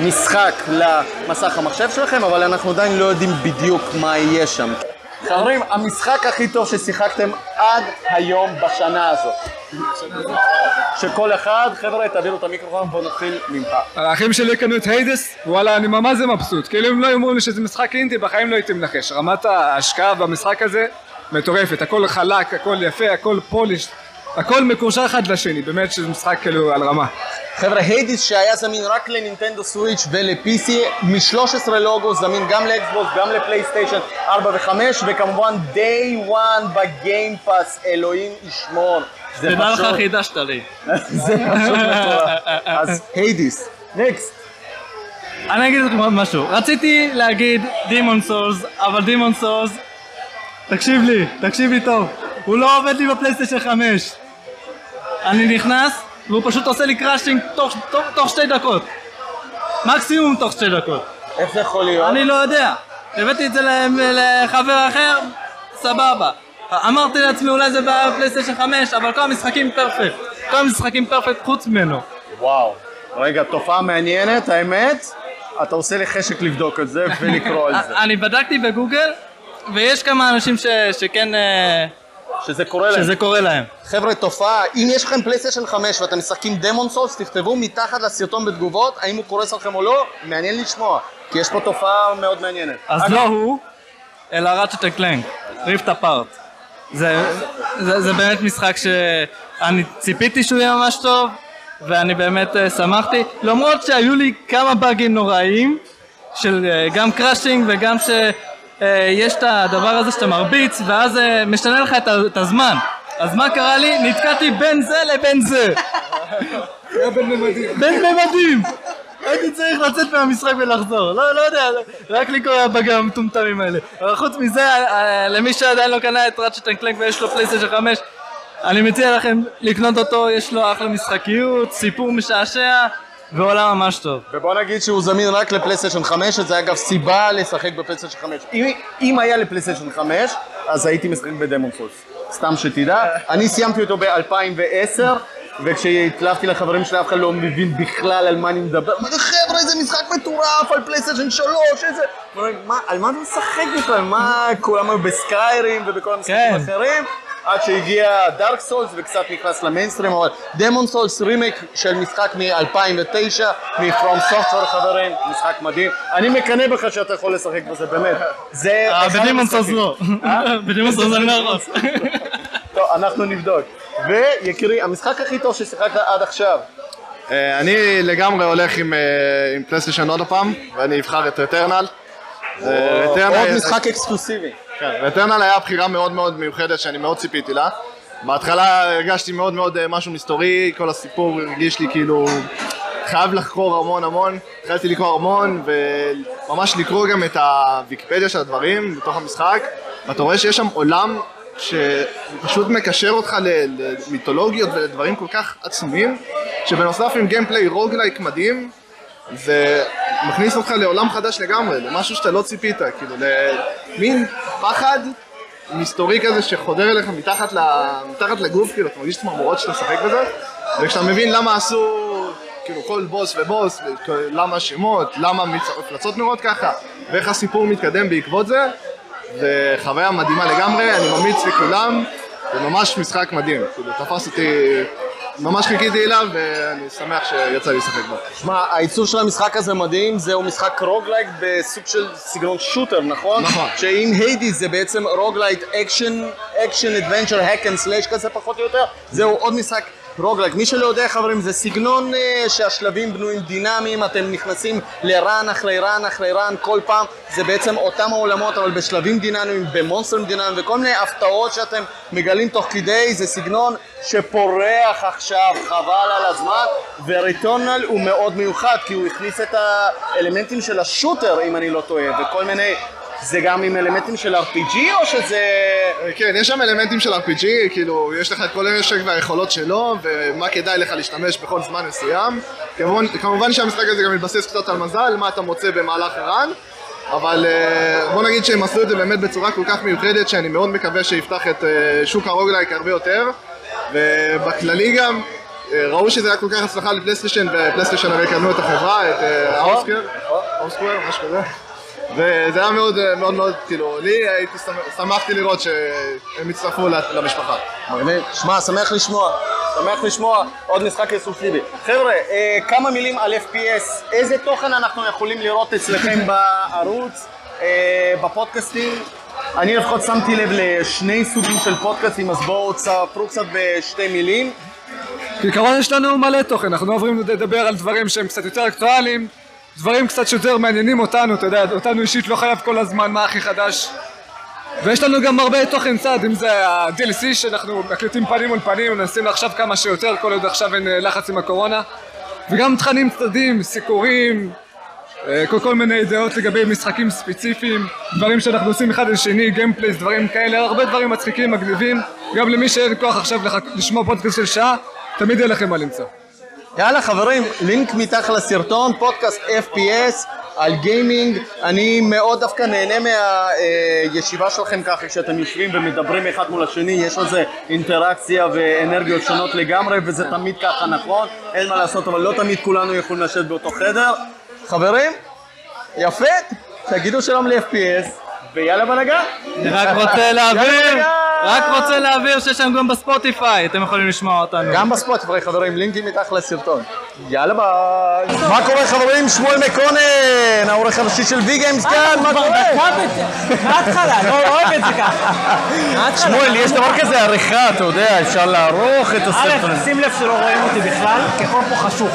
משחק למסך המחשב שלכם, אבל אנחנו עדיין לא יודעים בדיוק מה יהיה שם. חברים, המשחק הכי טוב ששיחקתם עד היום בשנה הזאת. שכל אחד, חבר'ה, תעבירו את המיקרופון, בואו נתחיל ממך. האחים שלי קנו את היידס, וואלה אני ממש מבסוט, כאילו אם לא יאמרו לי שזה משחק אינדי בחיים לא הייתי מנחש, רמת ההשקעה במשחק הזה מטורפת, הכל חלק, הכל יפה, הכל polish, הכל מקושר אחד לשני, באמת שזה משחק כאילו על רמה. חבר'ה, Hades שהיה זמין רק לנינטנדו Switch ול-PC, מ-13 לוגו זמין גם לאקסבוקס, גם לפלייסטיישן 4 ו-5, וכמובן day one ב-Game Pass, אלוהים ישמור. זה תדע לך חידשת לי. זה פשוט מטורף. אז Hades, next. אני אגיד לך משהו, רציתי להגיד Demon's Souls, אבל Demon's Souls, תקשיב לי, תקשיב לי טוב, הוא לא עובד לי בפלייסטיישן 5. אני נכנס, והוא פשוט עושה לי crashing תוך, תוך, תוך שתי דקות. מקסימום תוך שתי דקות. איך זה יכול להיות? אני לא יודע. הבאתי את זה לחבר אחר, סבבה. אמרתי לעצמי אולי זה בפלייסטיישן 5, אבל כל המשחקים perfect. כל המשחקים perfect חוץ ממנו. וואו. רגע, תופעה מעניינת, האמת. אתה עושה לי חשק לבדוק את זה ולקרוא על זה. אני בדקתי בגוגל, ויש כמה אנשים ש, שכן, אה, שזה קורה להם. שזה קורה להם. חבר'ה, תופעה, אם יש לכם פלייסטיישן 5 ואתם משחקים Demon's Souls, תכתבו מתחת לסרטון בתגובות האם הוא קורס לכם או לא, מעניין לשמוע, כי יש פה תופעה מאוד מעניינת. אז לא הוא, אלא Ratchet Clank, Rift Apart. זה, זה, זה באמת משחק שאני ציפיתי שהוא יהיה ממש טוב, ואני באמת אה, שמחתי, למרות שהיו לי כמה באגים נוראיים, של אה, גם crashing וגם שיש את הדבר הזה שאתה מרביץ, ואז אה, משנה לך את, הזמן. אז מה קרה לי? נתקעתי בין זה לבין זה. בין ממדים! הייתי צריך לצאת מהמשחק ולחזור, לא, לא יודע, רק לי קורה הבאגים המטומטמים האלה. אבל חוץ מזה, אה, למי שעדיין לא קנה את Ratchet and Clank ויש לו פלייסטיישן 5, אני מציע לכם לקנות אותו, יש לו אחלה משחקיות, סיפור משעשע ועולם ממש טוב. ובוא נגיד שהוא זמין רק לפלייסטיישן 5, שזה אגב סיבה לשחק בפלייסטיישן 5. אם, אם היה לפלייסטיישן 5, אז הייתי משחק בדמון סולס. סתם שתדע. אני סיימתי אותו ב-2010, וכשהתלהבתי לחברים שלי אף אחד לא מבין בכלל על מה אני מדבר. אמרתי, חבר'ה, איזה משחק מטורף על פלייסטיישן 3, איזה... מה, על מה אתה משחק בכלל? מה, כולם היו בסקיירים ובכל המשחקים כן. עד שהגיע Dark Souls וקצת נכנס למיינסטרים, אבל Demon's Souls רימייק של משחק מ-2009, מ-From Software חברים, משחק מדהים. אני מקנא בך שאתה יכול לשחק בזה, באמת. זה אה, אחד ב-Demon's Souls המשחקים. לא. ב-Demon's Souls אני לא יכול. טוב, אנחנו נבדוק. ויקירי, המשחק הכי טוב ששיחקת עד עכשיו. אה, אני לגמרי הולך עם, אה, עם פלייסטיישן עוד הפעם, ואני אבחר את Returnal. עוד משחק אקסקלוסיבי. כן, Returnal היה בחירה מאוד מאוד מיוחדת שאני מאוד ציפיתי לה. בהתחלה הרגשתי מאוד מאוד אה, משהו מסתורי, כל הסיפור הרגיש לי כאילו חייב לחקור המון המון. התחלתי לקרוא המון וממש לקרוא גם את הוויקיפדיה של הדברים בתוך המשחק ואתה רואה שיש שם עולם שפשוט מקשר אותך למיתולוגיות ולדברים כל כך עצומים שבנוסף עם gameplay roguelike מדהים זה מכניס אותך לעולם חדש לגמרי, למשהו שאתה לא ציפית, כאילו למין פחד מסתורי כזה שחודר אליך מתחת, ל... מתחת לגוף, כאילו אתה מרגיש צמרמורות שאתה משחק בזה, וכשאתה מבין למה עשו כאילו כל בוס ובוס, למה השמות, למה המפלצות נראות ככה, ואיך הסיפור מתקדם בעקבות זה, זה חוויה מדהימה לגמרי, אני ממליץ לכולם, זה ממש משחק מדהים, כאילו תפס אותי, ממש חיכיתי אליו ואני שמח שיצא לי לשחק בו. שמע, העיצוב של המשחק הזה מדהים, זהו משחק roguelike בסוג של סגנון shooter, נכון? נכון. שאם Hades זה בעצם roguelike action, action adventure, hack and slash כזה פחות או יותר, זהו עוד משחק roguelike. מי שלא יודע חברים, זה סגנון אה, שהשלבים בנויים דינמיים, אתם נכנסים ל-run אחרי run אחרי run כל פעם, זה בעצם אותם העולמות אבל בשלבים דינמיים, במונסטרים דינמיים וכל מיני הפתעות שאתם מגלים תוך כדי, זה סגנון שפורח עכשיו, חבל על הזמן, וריטונל הוא מאוד מיוחד כי הוא הכניס את האלמנטים של השוטר אם אני לא טועה, וכל מיני זה גם עם אלמנטים של RPG או שזה... כן, יש שם אלמנטים של RPG, כאילו, יש לך את כל הנשק והיכולות שלו, ומה כדאי לך להשתמש בכל זמן מסוים. כמובן, כמובן שהמשחק הזה גם מתבסס קצת על מזל, מה אתה מוצא במהלך הרן, אבל אה, בוא נגיד שהם עשו את זה באמת בצורה כל כך מיוחדת, שאני מאוד מקווה שיפתח את אה, שוק הרוגלייק הרבה יותר, ובכללי גם, אה, ראו שזה היה כל כך הצלחה לפלייסטיישן, ופלייסטיישן הרי קנו את החברה, את האוסקר, אוסקוור, משהו כזה. וזה היה מאוד מאוד מאוד, כאילו, לי הייתי שמח- שמחתי לראות שהם הצטרפו למשפחה. מגניב. שמע, שמח לשמוע. שמח לשמוע עוד משחק אקסקלוסיבי. חבר'ה, אה, כמה מילים על FPS. איזה תוכן אנחנו יכולים לראות אצלכם בערוץ, אה, בפודקאסטים? אני לפחות שמתי לב לשני סוגים של פודקאסטים, אז בואו תספרו קצת בשתי מילים. בעיקרון יש לנו מלא תוכן, אנחנו לא עוברים לדבר על דברים שהם קצת יותר אקטואליים, דברים קצת שיותר מעניינים אותנו, אתה יודע, אותנו אישית לא חייב כל הזמן מה הכי חדש. ויש לנו גם הרבה תוכן צד, אם זה ה-DLC שאנחנו מקליטים פנים מול פנים, מנסים לעכשיו כמה שיותר, כל עוד עכשיו אין אה, לחץ עם הקורונה. וגם תכנים צדדים, סיקורים, אה, כל, כל מיני דעות לגבי משחקים ספציפיים, דברים שאנחנו עושים אחד לשני, gameplays, דברים כאלה, הרבה דברים מצחיקים, מגניבים. גם למי שאין כוח עכשיו. לשמוע פודקאסט של שעה, תמיד יהיה לכם מה למצוא. יאללה חברים, לינק מתחת לסרטון, פודקאסט FPS על גיימינג. אני מאוד דווקא נהנה מהישיבה שלכם ככה, כשאתם יושבים ומדברים אחד מול השני, יש לזה אינטראקציה ואנרגיות שונות לגמרי, וזה תמיד ככה נכון, אין מה לעשות, אבל לא תמיד כולנו יכולים לשבת באותו חדר. חברים, יפה, תגידו שלום ל-FPS, ויאללה בלאגן. אני רק רוצה להעביר, רק רוצה להעביר שיש שם גם בספוטיפיי, אתם יכולים לשמוע אותנו. גם בספוטיפיי חברים, לינקים מתחת לסרטון. יאללה ביי. מה קורה חברים? שמואל מקונן, העורך הראשי של Vgames כאן, מה קורה? מההתחלה, לא אוהב את זה ככה. שמואל, יש דבר כזה עריכה, אתה יודע, אפשר לערוך את הסרטונים. א', שים לב שלא רואים אותי בכלל, כי הכל פה חשוך.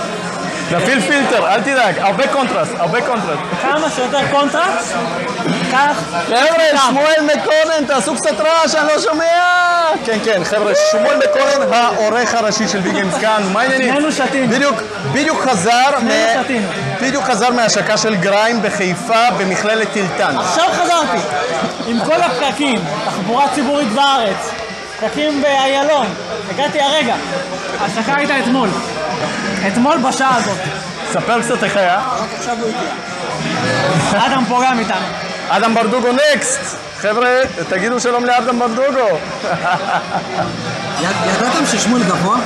נפעיל פילטר, אל תדאג, הרבה קונטרסט, הרבה קונטרסט. כמה שיותר קונטרסט, כך... חבר'ה, שמואל מקונן, תעשו קצת רעש, אני לא שומע! כן, כן, חבר'ה, שמואל מקונן, העורך הראשי של Vgames כאן, מה העניינים? שנינו שתינו. בדיוק, בדיוק חזר, שנינו שתינו. בדיוק חזר מהשקה של Grime בחיפה במכללת טילטן. עכשיו חזרתי, עם כל הפקקים, תחבורה ציבורית בארץ, פקקים באיילון, הגעתי הרגע. ההשקה הייתה אתמול. אתמול בשעה הזאת. ספר קצת איך היה. אדם פה גם איתנו. אדם ברדוגו נקסט! חבר'ה, תגידו שלום לאדם ברדוגו! ידעתם ששמואל גבוה?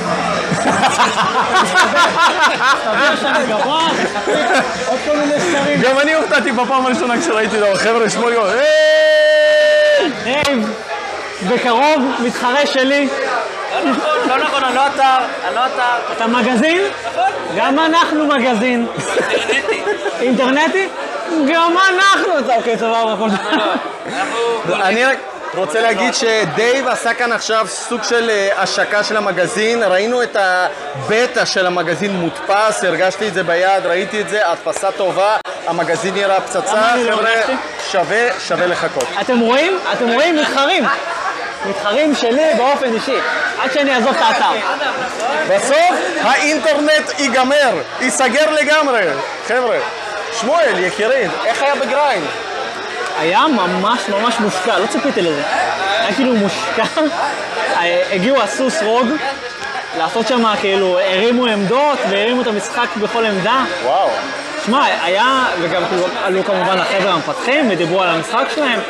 מסתבר שאני גבוה, עוד כל מיני סקרים. גם אני הופתעתי בפעם הראשונה כשראיתי לו, חבר'ה, שמואל גבוה, בקרוב מתחרה שלי. לא נכון, אני לא אתר, אני לא אתר. אתה מגזין? גם אנחנו מגזין. אינטרנטי. אינטרנטי? גם אנחנו. אוקיי, סבבה, הכל אני רק רוצה להגיד שדייב עשה כאן עכשיו סוג של אה, השקה של המגזין, ראינו את הבטא של המגזין מודפס, הרגשתי את זה ביד, ראיתי את זה, הדפסה טובה, המגזין נראה פצצה, לא חבר'ה? שווה, שווה לחכות. אתם רואים? אתם רואים? מתחרים. מתחרים שלי באופן אישי. עד שאני אעזוב את האתר. בסוף האינטרנט ייגמר, ייסגר לגמרי. חבר'ה, שמואל, יקירי, איך היה ב Grime? היה ממש ממש מושקע, לא ציפיתי לזה. היה כאילו מושקע. אה, הגיעו ASUS ROG לעשות שם כאילו, הרימו עמדות והרימו את המשחק בכל עמדה. וואו. שמע, היה, וגם כאילו עלו כמובן החבר'ה המפתחים ודיברו על המשחק שלהם,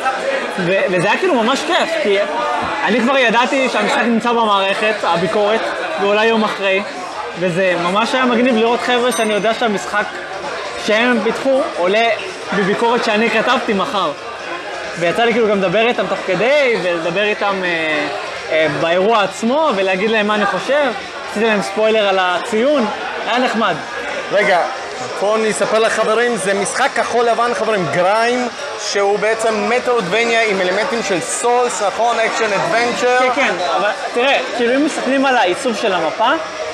ו- וזה היה כאילו ממש כיף, כי אני כבר ידעתי שהמשחק נמצא במערכת, הביקורת, ואולי יום אחרי, וזה ממש היה מגניב לראות חבר'ה שאני יודע שהמשחק שהם פיתחו עולה בביקורת שאני כתבתי מחר. ויצא לי כאילו גם לדבר איתם תוך כדי, ולדבר איתם אה, אה, באירוע עצמו, ולהגיד להם מה אני חושב. עשיתי להם ספוילר על הציון, היה נחמד. רגע, פה אני אספר לחברים, זה משחק כחול לבן חברים, Grime, שהוא בעצם metroidvania עם אלמנטים של Souls, נכון? action adventure. כן, כן, אבל תראה, כאילו אם מסתכלים על העיצוב של המפה,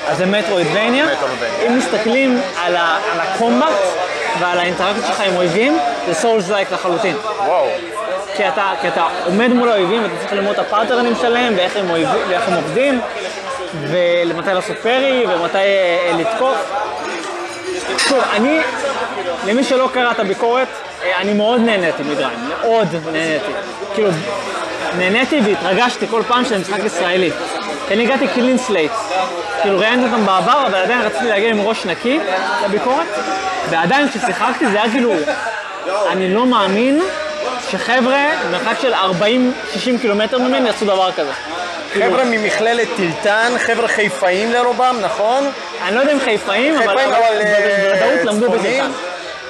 אז זה metroidvania. אם מסתכלים על, ה, על ה combat ועל האינטראקציות שלך עם אויבים, זה souls-like לחלוטין. וואו. כי אתה, כי אתה עומד מול האויבים ואתה צריך ללמוד את הפאטרנים שלהם ואיך הם, אויבים, ואיך הם עובדים ומתי לעשות parry ומתי אה, לתקוף. שוב, אני, למי שלא קרא את הביקורת, אה, אני מאוד נהניתי מ Grime, מאוד נהניתי. כאילו, נהניתי והתרגשתי כל פעם שזה משחק ישראלי. כי אני הגעתי clean slate. כאילו ראיינתי אותם בעבר, אבל עדיין רציתי להגיע עם ראש נקי לביקורת, ועדיין כששיחקתי זה היה כאילו, אני לא מאמין שחבר'ה, מרחק של 40-60 קילומטר ממני יעשו דבר כזה. חבר'ה ממכללת טילטן, חבר'ה חיפאים לרובם, נכון? אני לא יודע אם חיפאים, אבל אה, בוודאות למדו בטילטן.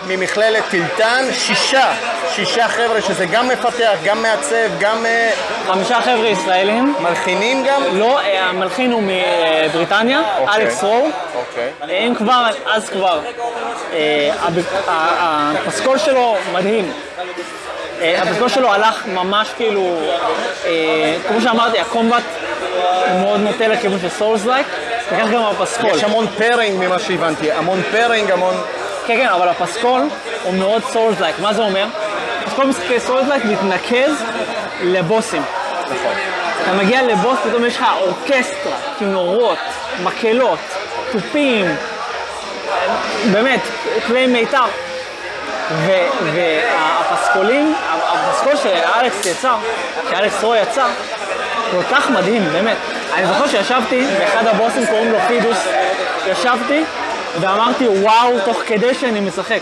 ממכללת טילטן, שישה, שישה חבר'ה שזה גם מפתח, גם מעצב, גם אה, חמישה חבר'ה ישראלים. מלחינים גם? לא, אה, המלחין הוא מבריטניה, אוקיי. אלכס רו. אוקיי. אם כבר, אז כבר. הפסקול שלו מדהים. אה, הפסקול שלו הלך ממש כאילו, אה, כמו שאמרתי, ה combat הוא מאוד נוטה לכיוון של souls-like, וכך גם הפסקול. יש המון parrying ממה שהבנתי, המון parrying, המון... כן, כן, אבל הפסקול הוא מאוד souls-like. מה זה אומר? פסקול משחקי souls-like מתנקז לבוסים. נכון. אתה מגיע לבוס, פתאום יש לך אורקסטרה, כינורות, מקהלות, תופים, באמת, כלי מיתר. והפסקולים, הפסקול שאלכס יצר, שאלכס רו יצר, כל כך מדהים, באמת. אני זוכר שישבתי, באחד הבוסים קוראים לו פידוס, ישבתי ואמרתי וואו, תוך כדי שאני משחק.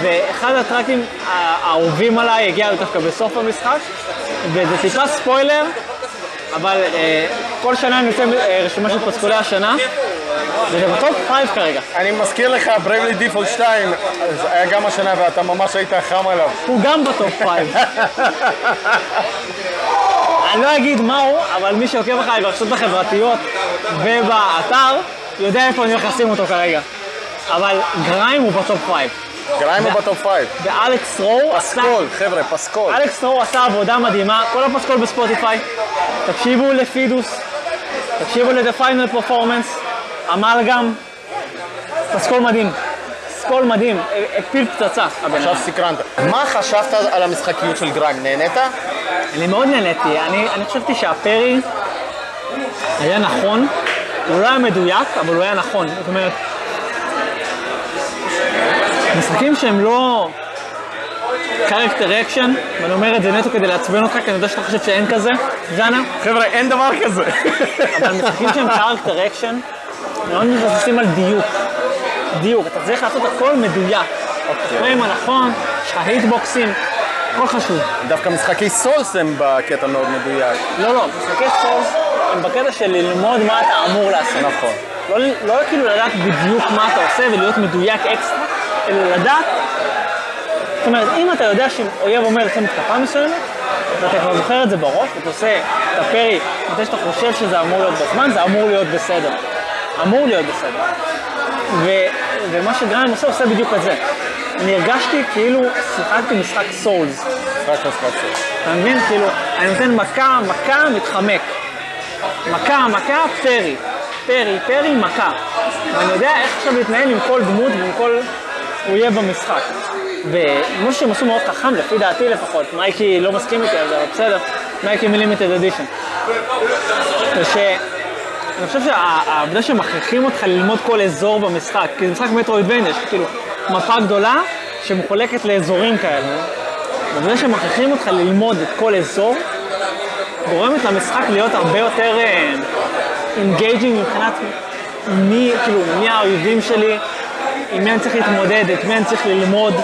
ואחד הטראקים האהובים עליי הגיע דווקא בסוף המשחק, וזה טיפה ספוילר, אבל אה, כל שנה אני יוצא אה, רשימה של פסקולי השנה, וזה ב top 5 כרגע. אני מזכיר לך, Bravely Default 2, זה היה גם השנה ואתה ממש היית חם עליו. הוא גם ב top 5. אני לא אגיד מהו, אבל מי שעוקב אחריי ברשתות החברתיות ובאתר, יודע איפה אני הולך לשים אותו כרגע. אבל Grime הוא ב top 5. Grime הוא ב top 5. ואלכס רו עשה... פסקול, חבר'ה, פסקול. אלכס רו עשה עבודה מדהימה, כל הפסקול בספוטיפיי. תקשיבו לפידוס, תקשיבו ל-The Final Performance, Amalgam, פסקול מדהים. פסקול מדהים, הפיל פצצה הבן עכשיו. סקרנת. מה חשבת על המשחקיות של Grime? נהנית? אני מאוד נהניתי, אני, אני חשבתי שה parry היה נכון, הוא לא היה מדויק, אבל הוא היה נכון. זאת אומרת, משחקים שהם לא character action, ואני אומר את זה נטו כדי לעצבן אותך, כי אני יודע שאתה חושב שאין כזה, ז'אנר, חבר'ה, אין דבר כזה. אבל משחקים שהם character action, מאוד מבססים על דיוק. דיוק, אתה צריך לעשות הכל מדויק. הפריים הנכון, יש לך היטבוקסים, הכל חשוב. דווקא משחקי Souls הם בקטע מאוד מדויק. לא, לא, משחקי Souls הם בקטע של ללמוד מה אתה אמור לעשות. נכון. לא, לא כאילו לדעת בדיוק מה אתה עושה ולהיות מדויק אקסטרה, אלא לדעת, זאת אומרת, אם אתה יודע שאויב אומר לך מתקפה מסוימת, ואתה כבר זוכר את זה בראש, ואתה עושה את הפרי מתי שאתה חושב שזה אמור להיות בזמן, זה אמור להיות בסדר. אמור להיות בסדר. ו, ומה שגריים עושה, עושה בדיוק את זה. אני הרגשתי כאילו שיחקתי משחק סולס. רק משחק סולס. אתה מבין? כאילו, אני נותן מכה, מכה, מתחמק. מכה, מכה, פרי. פרי, פרי, מכה. ואני יודע איך עכשיו להתנהל עם כל דמות ועם כל אויב במשחק. ומה שהם עשו מאוד חכם, לפי דעתי לפחות, מייקי לא מסכים איתי על זה, אבל בסדר, מייקי מלימיטד אדישן. זה ש... אני חושב שהעובדה שמכריחים אותך ללמוד כל אזור במשחק, כי זה משחק מטרואידבניה, יש כאילו מפה גדולה שמחולקת לאזורים כאלה. והעובדה שמכריחים אותך ללמוד את כל אזור, גורמת למשחק להיות הרבה יותר engaging מבחינת מי, כאילו, מי האויבים שלי, עם מי אני צריך להתמודד, את מי אני צריך ללמוד.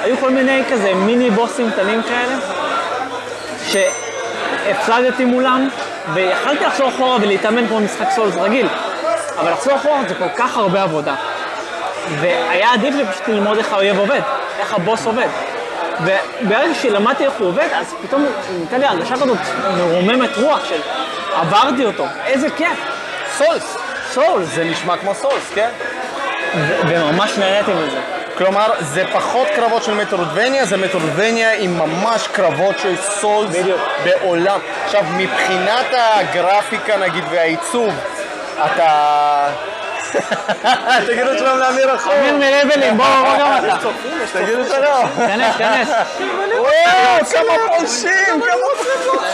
היו כל מיני כזה מיני בוסים קטנים כאלה, שהפסדתי מולם, ויכלתי לחזור אחורה ולהתאמן כמו משחק Souls רגיל, אבל לחזור אחורה זה כל כך הרבה עבודה. והיה עדיף לי פשוט ללמוד איך האויב עובד, איך הבוס עובד. וברגע שלמדתי איך הוא עובד, אז פתאום ניתן לי הרגשה כזאת מרוממת רוח של עברתי אותו, איזה כיף. סולס. סולס. זה נשמע כמו סולס, כן? וממש נהניתי מזה. כלומר, זה פחות קרבות של מטרודבניה, זה מטרודבניה עם ממש קרבות של סולס בדיוק. בעולם. עכשיו, מבחינת הגרפיקה, נגיד, והעיצוב, אתה... תגידו שלום לאמיר החור. אמיר מלבלים, בוא, בוא גם אתה. תגידו שלום. כנס, כנס. וואו, כמה פולשים,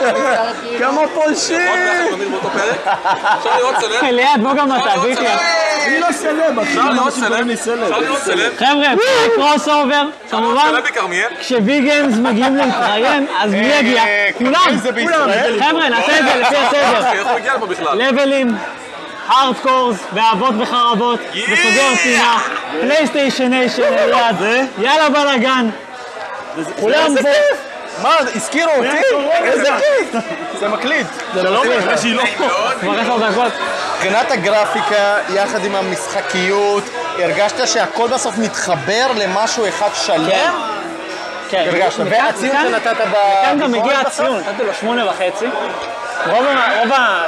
כמה- כמה פולשים. ליד, בוא גם אתה, ביטי. אני לא סלב, אחי. אפשר לראות סלב? אפשר סלב. לראות סלב? חבר'ה, קרוס אובר, כמובן, סלב? כשביגנס מגיעים להתראיין, אז מי יגיע? כולם, זה בישראל? חבר'ה, נעשה את זה לפי הסדר. איך הוא הגיע לפה בכלל? לבלים, הארדקורס, באהבות וחרבות, וסוגר פינה, פלייסטיישן ניישן, ליד, יאללה בלאגן. כולם פה, מה, הזכירו אותי? איזה כיף! זה מקליט. שלום לך. שהיא לא פה. כבר עשר דקות. מבחינת הגרפיקה, יחד עם המשחקיות, הרגשת שהכל בסוף מתחבר למשהו אחד שלם? כן, הרגשת. מכאן- והציון שנתת מכאן גם בביקורת הגיע בסוף? הציון, נתתי לו שמונה וחצי. רוב ה-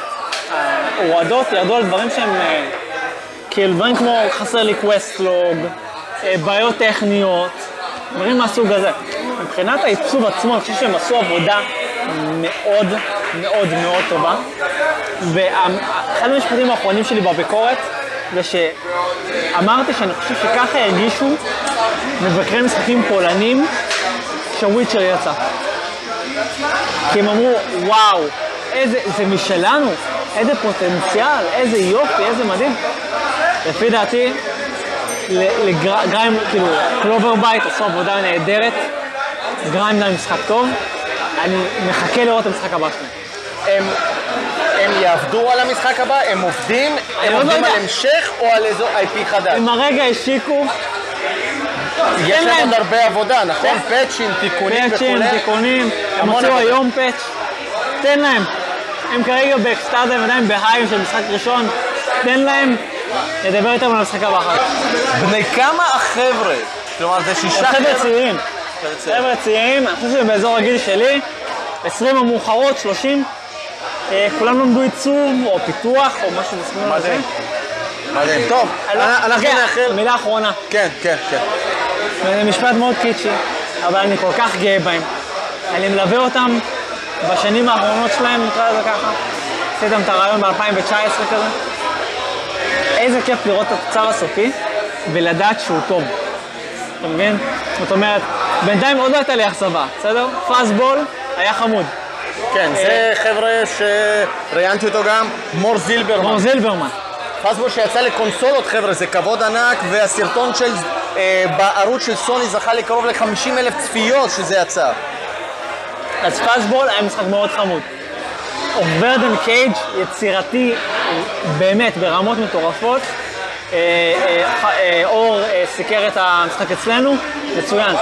ההורדות ירדו על דברים שהם אה, כאילו דברים כמו חסר לי קווסטלוג, בעיות טכניות, דברים מהסוג הזה. מבחינת העיצוב עצמו, אני חושב שהם עשו עבודה מאוד מאוד מאוד טובה. ואחד המשפטים האחרונים שלי בביקורת זה שאמרתי שאני חושב שככה הרגישו מבקרי משחקים פולנים כשוויצ'ר יצא. כי הם אמרו, וואו, איזה, זה משלנו, איזה פוטנציאל, איזה יופי, איזה מדהים. לפי דעתי, לגריים, כאילו, Clover Bite עשו עבודה נהדרת, Grime זה משחק טוב, אני מחכה לראות את המשחק הבא שלהם. הם, הם יעבדו על המשחק הבא? הם עובדים? הם לא עובדים. על המשך או על איזו IP חדש? הם הרגע השיקו, יש להם. עוד הרבה עבודה, נכון? פאצ'ים, תיקונים פאצ'ים, וכולי? תיקונים, הם הוציאו עבודה. היום פאץ', תן להם. הם כרגע באקסטאזה, הם עדיין בהיים של משחק ראשון, תן להם, נדבר איתם על המשחק הבא אחר. בני כמה החבר'ה? כלומר, זה שישה חבר'ה צעירים. חבר'ה צעירים, אני חושב שבאזור הגיל שלי, 20 המאוחרות, 30, אה, כולם למדו עיצוב או פיתוח או משהו בסגנון הזה. מדהים. טוב, אנחנו כן, נאחל... מילה אחרונה. כן, כן, כן. וזה משפט מאוד קיצ'י, אבל אני כל כך גאה בהם. אני מלווה אותם בשנים האחרונות שלהם, נקרא לזה ככה. עשיתם את הרעיון ב-2019 כזה. איזה כיף לראות את התוצר הסופי ולדעת שהוא טוב. אתה מבין? זאת אומרת, בינתיים עוד לא הייתה לי אכזבה, בסדר? פאסבול היה חמוד. כן, זה חבר'ה שראיינתי אותו גם, מור זילברמן. מור זילברמן. פסבול שיצא לקונסולות, חבר'ה, זה כבוד ענק, והסרטון של, אה, בערוץ של סוני זכה לקרוב ל-50 אלף צפיות שזה יצא. אז פאסבול היה משחק מאוד חמוד. ורדן קייג' יצירתי באמת ברמות מטורפות. אה, אה, אה, אור סיקר את המשחק אצלנו, מצוין.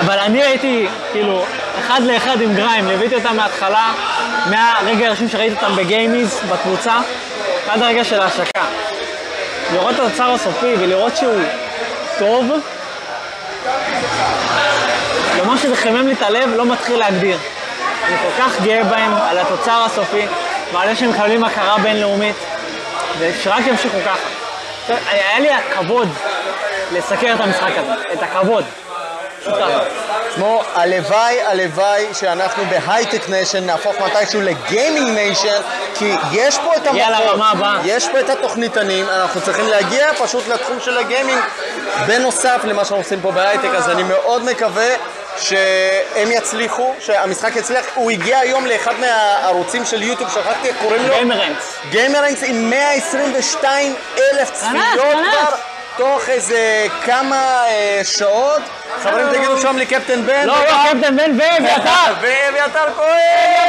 אבל אני הייתי כאילו אחד לאחד עם גריים, ליוויתי אותם מההתחלה, מהרגע הראשון שראיתי אותם בגיימיז, בקבוצה, עד הרגע של ההשקה. לראות את התוצר הסופי ולראות שהוא טוב, לומר שזה חימם לי את הלב, לא מתחיל להגדיר. אני כל כך גאה בהם על התוצר הסופי ועל זה שהם מקבלים הכרה בינלאומית, ושרק ימשיכו ככה. היה לי הכבוד לסקר את המשחק הזה, את הכבוד. כמו, הלוואי, הלוואי שאנחנו בהייטק nation נהפוך מתישהו ל gaming nation, כי יש פה את המקום, הבא. יש פה את התוכניתנים, אנחנו צריכים להגיע פשוט לתחום של ה gaming, בנוסף למה שאנחנו עושים פה בהייטק, אז אני מאוד מקווה שהם יצליחו, שהמשחק יצליח. הוא הגיע היום לאחד מהערוצים של יוטיוב, שכחתי איך קוראים לו? Gameranx. Gameranx עם 122 אלף צפיות. כבר, תוך איזה כמה אה, שעות. חברים, תגידו שם לקפטן בן. לא, לא, קפטן בן ואביתר. ואביתר כהן!